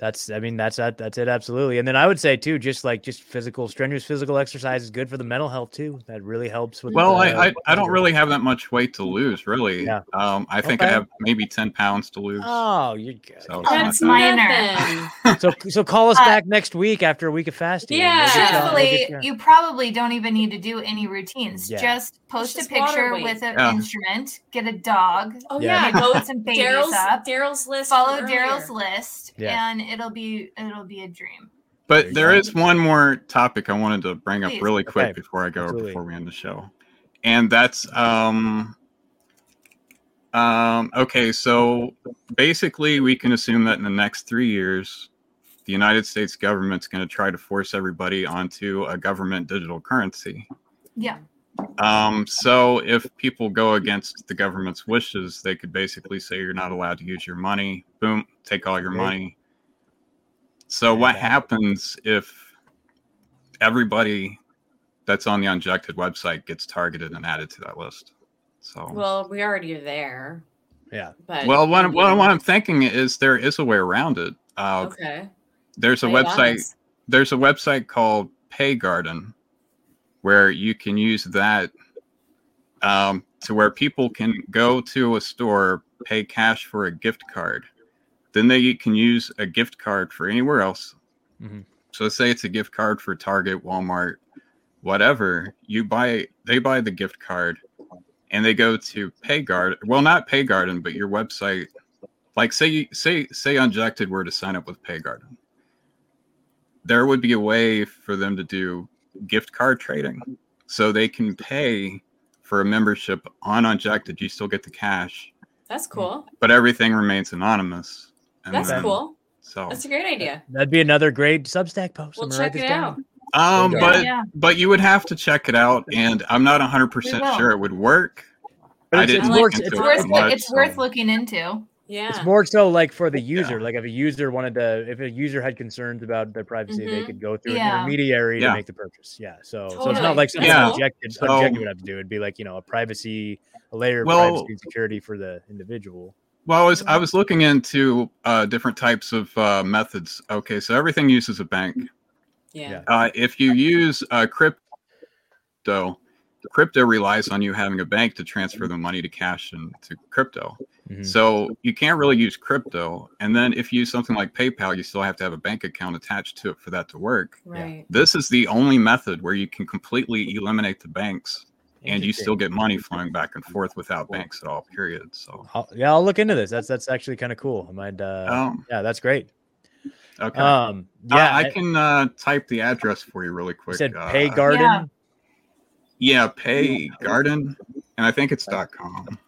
H: That's I mean that's that that's it absolutely. And then I would say too, just like just physical strenuous physical exercise is good for the mental health too. That really helps with
R: well,
H: the-
R: I, I, I don't really have that much weight to lose, really.
H: Yeah.
R: Um, I think
H: Okay.
R: I have maybe 10 pounds to lose.
H: Oh, you're good.
R: So it's not
I: That's
R: that-
I: minor.
H: So so call us
I: Uh,
H: back next week after a week of fasting. and
G: Yeah.
H: we'll get you- we'll get you-
I: you probably don't even need to do any routines.
H: Yeah.
I: Just post
G: just
I: a picture with an
R: Yeah.
I: instrument, get a dog,
G: Oh
H: Yeah.
G: yeah, go
I: put some babies
G: Darrell's
I: up,
G: Darrell's list.
I: follow
G: Darrell's
I: list,
H: Yeah.
I: and it'll be it'll be a dream.
R: But there is one more topic I wanted to bring up
I: Please.
R: really quick
H: Okay,
R: before I go
H: absolutely.
R: before we end the show. And that's um um okay, so basically we can assume that in the next 3 years the United States government's going to try to force everybody onto a government digital currency.
I: Yeah.
R: Um, so if people go against the government's wishes, they could basically say you're not allowed to use your money. Boom, take all your
H: Right.
R: money. So what happens if everybody that's on the Unjected website gets targeted and added to that list? So
G: Well, we already are there.
H: Yeah.
G: But
R: well, what, I'm- what, what I'm thinking is there is a way around it. Uh,
G: okay.
R: there's a
G: Lay
R: website
G: us.
R: there's a website called paygarden where you can use that um, to where people can go to a store pay cash for a gift card then they can use a gift card for anywhere else.
H: Mhm.
R: so say it's a gift card for target walmart whatever you buy they buy the gift card and they go to paygarden well not paygarden but your website. Like say you say say unjected were to sign up with paygarden there would be a way for them to do gift card trading. So they can pay for a membership on unjected. You still get the cash.
G: That's cool.
R: but everything remains anonymous And
G: That's
R: then-
G: cool.
R: so
G: That's a great idea.
H: That'd be another great Substack post.
G: We'll
H: I'm gonna write
G: check it
H: down.
G: out.
R: um but
I: Yeah.
R: but you would have to check it out and i'm not 100% sure it would work
H: But
R: i
H: it's-
R: didn't
H: it's
R: look into
H: it's
R: it
I: Worth,
R: too much,
I: it's
R: so-
I: worth looking into.
G: Yeah.
H: It's more so like for the user. Like if a user wanted to, if a user had concerns about their privacy, they
G: Mhm.
H: could go through
I: Yeah.
H: an intermediary
R: Yeah.
H: to make the purchase. Yeah. So so it's not like something
R: Yeah.
H: Unjected,
R: So-
H: Unjected would have to do. It'd be like you know a privacy, a layer of
R: Well-
H: privacy and security for the individual.
R: Well, I was I was looking into uh, different types of uh, methods. Okay, so everything uses a bank.
G: Yeah.
H: Yeah.
R: Uh, if you use uh, crypto, crypto relies on you having a bank to transfer the money to cash and to crypto.
H: Mhm.
R: So you can't really use crypto. And then if you use something like PayPal, you still have to have a bank account attached to it for that to work.
G: Right.
R: This is the only method where you can completely eliminate the banks and you still get money flowing back and forth without banks at all. Period. So
H: I'll, yeah, I'll look into this. That's that's actually kind of cool. I might. Uh,
R: Um,
H: yeah, that's great.
R: okay.
H: Um,
R: Uh,
H: yeah,
R: I, can uh, type the address for you really quick
H: You
R: quick.
H: said
R: uh,
H: Pay Garden.
I: Yeah.
R: Yeah, Pay Garden, and I think it's dot .com.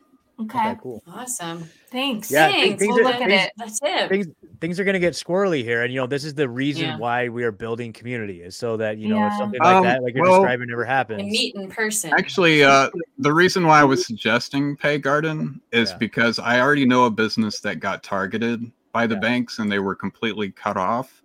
I: Okay.
H: Okay, cool.
G: Awesome.
I: Thanks.
H: Yeah,
G: Thanks.
H: things
G: we'll
H: are-
G: look at
H: things-
G: it. That's it.
H: Things things are gonna get squirrely here, and you know this is the reason
G: Yeah.
H: why we are building community is so that you know if something like
R: Um,
H: that, like you're
R: well-
H: describing, never happens.
G: meet in person.
R: Actually, uh, the reason why I was suggesting Pay Garden is
H: Yeah.
R: because I already know a business that got targeted by the
H: Yeah.
R: banks and they were completely cut off.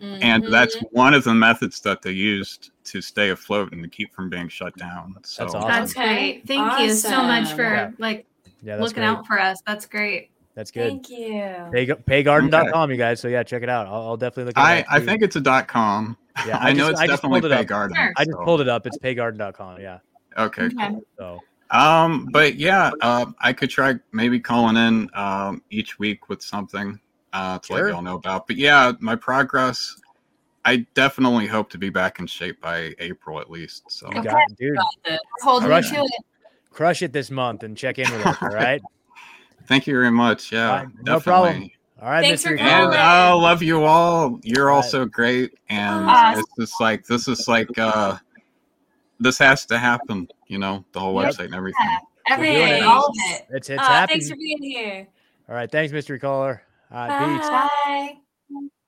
R: And that's one of the methods that they used to stay afloat and to keep from being shut down. So
H: That's awesome.
I: That's
G: Okay.
I: great. Thank you so much for
H: Yeah.
I: like
H: yeah, that's
I: looking
H: great.
I: out for us. That's great.
H: That's good.
G: Thank you.
H: Pay, paygarden.com, you guys. So yeah, check it out. I'll, I'll definitely look.
R: I, I think it's a dot com.
H: Yeah,
R: I, know
H: just-
R: it's
H: I
R: definitely
H: pulled it
R: Pay
H: up.
R: Garden.
I: Sure.
H: I just pulled it up. It's paygarden.com. Yeah.
R: Okay,
I: Okay.
R: cool.
H: So
R: Um, but yeah, uh, I could try maybe calling in um, each week with something uh, to
H: Sure.
R: let y'all know about. But yeah, my progress. I definitely hope to be back in shape by April at least. So
H: you got it, dude.
I: Holding
H: Crush
I: you to it.
H: Crush it this month and check in with us. All right.
R: thank you very much. Yeah,
H: All right, no
R: definitely.
H: problem. All right,
G: Thanks
H: Mr.
G: for
H: King.
R: And
G: calling.
R: I love you all. You're all
H: All right.
R: so great, and
I: Awesome.
R: it's just like this is like uh, this has to happen. You know, the whole
I: Yep.
R: website and everything.
I: Everything,
G: Thanks.
I: all of it.
H: It's it's
G: Aw,
H: happening.
G: thanks for being here.
H: All right, thanks, mystery caller. All right, peace.
I: Bye.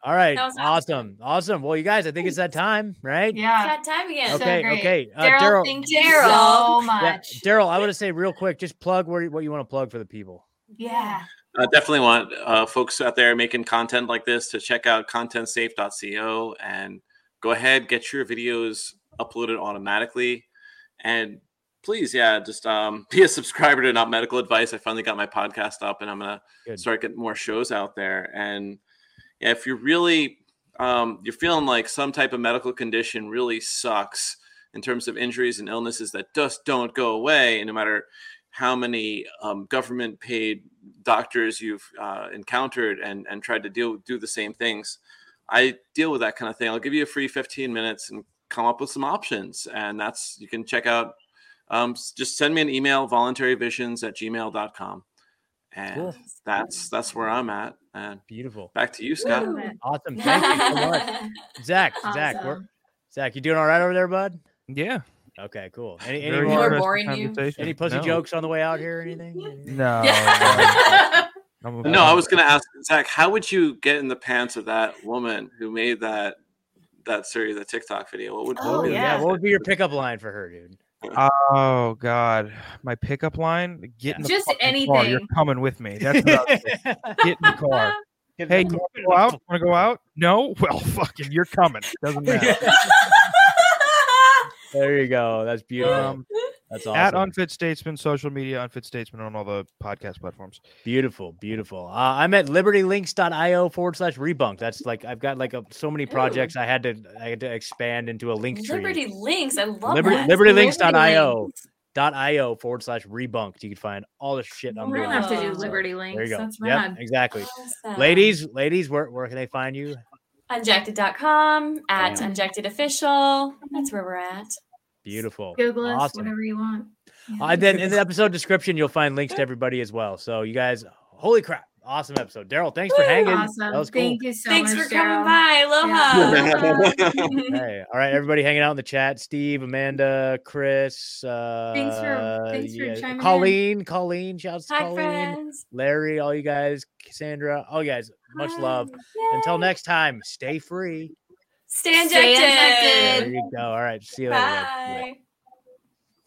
H: All right,
G: That was
H: awesome, awesome. Well, you guys, I think it's that time, right? Yeah.
G: It's
I: Yeah.
G: that time again.
H: Okay,
I: great.
H: okay. Uh,
I: Darrell,
H: Darrell-
I: thank you
G: Darrell.
I: so
H: Yeah,
I: much.
H: Darrell, I want to say real quick, just plug where, what you want to plug for the people.
I: Yeah.
Q: I definitely want uh, folks out there making content like this to check out contentsafe.co and go ahead, get your videos uploaded automatically. And please, yeah, just um, be a subscriber to Not Medical Advice. I finally got my podcast up and I'm going to start getting more shows out there. And yeah, if you're really, um, you're feeling like some type of medical condition really sucks in terms of injuries and illnesses that just don't go away, and no matter how many um, government paid doctors you've uh, encountered and, and tried to deal do the same things. I deal with that kind of thing. I'll give you a free 15 minutes and come up with some options. And that's, you can check out, um, just send me an email, voluntaryvisions at gmail.com. and
H: Cool.
Q: that's that's where I'm at. And
H: beautiful.
Q: Back to you, Scott.
H: Awesome. Thank you so much. Zach, Zach, we're, Zach, you doing all right over there, bud?
J: Yeah.
H: Okay, cool. Any, any more
G: boring you?
H: any pussy
J: No.
H: jokes on the way out here or anything?
J: No. I'm
Q: No, I was going to ask Zach, how would you get in the pants of that woman who made that that series, the TikTok video? What would, what
G: Oh,
Q: would
H: yeah. What would be your pickup line for her, dude?
J: Oh God, my pickup line: Get in the
I: Just
J: fucking car. You're coming with me. That's what I. Get in the car. Hey, you want to go out? Want to go out? No. Well, fucking, you're coming. Doesn't matter.
H: There you go. That's beautiful.
J: Um,
H: That's
J: At. Unfit Statesman, social media, Unfit Statesman on all the podcast platforms.
H: Beautiful, beautiful. Uh, I'm at libertylinks.io forward slash rebunk. That's like I've got like a, so many projects I had to I had to expand into a link tree.
G: Liberty links. I love
H: Liberty,
G: that.
H: libertylinks.io
G: Links.
H: dot io forward slash rebunked. You can find all the shit I'm
I: We're
H: doing.
I: gonna have to do
G: Whoa.
I: Liberty links.
H: There you go.
I: That's
H: Yep,
I: rad.
H: exactly.
G: Awesome.
H: Ladies, ladies, where, where can they find you?
G: Unjected.com at
H: Damn.
G: Unjected Official. That's where we're at.
H: Beautiful.
I: Google us,
H: awesome.
I: whatever you want.
H: Uh, and then in the episode description, you'll find links to everybody as well. So you guys, holy crap, awesome episode. Darrell, thanks for hanging.
I: Awesome.
H: That was cool.
I: Thank you so much.
G: Thanks
I: much.
G: for coming by. Aloha.
H: hey, all right, everybody hanging out in the chat. Steve, Amanda, Chris. Uh,
I: Thanks for- thanks for chiming in.
H: Colleen, Colleen, shouts to
G: Hi,
H: Colleen,
G: friends.
H: Larry, all you guys, Cassandra, all you guys. Much love. Until next time, stay free.
G: Stay
I: Stay
G: Unjected.
I: Unjected.
H: There you go. All right, see you later.
G: Bye.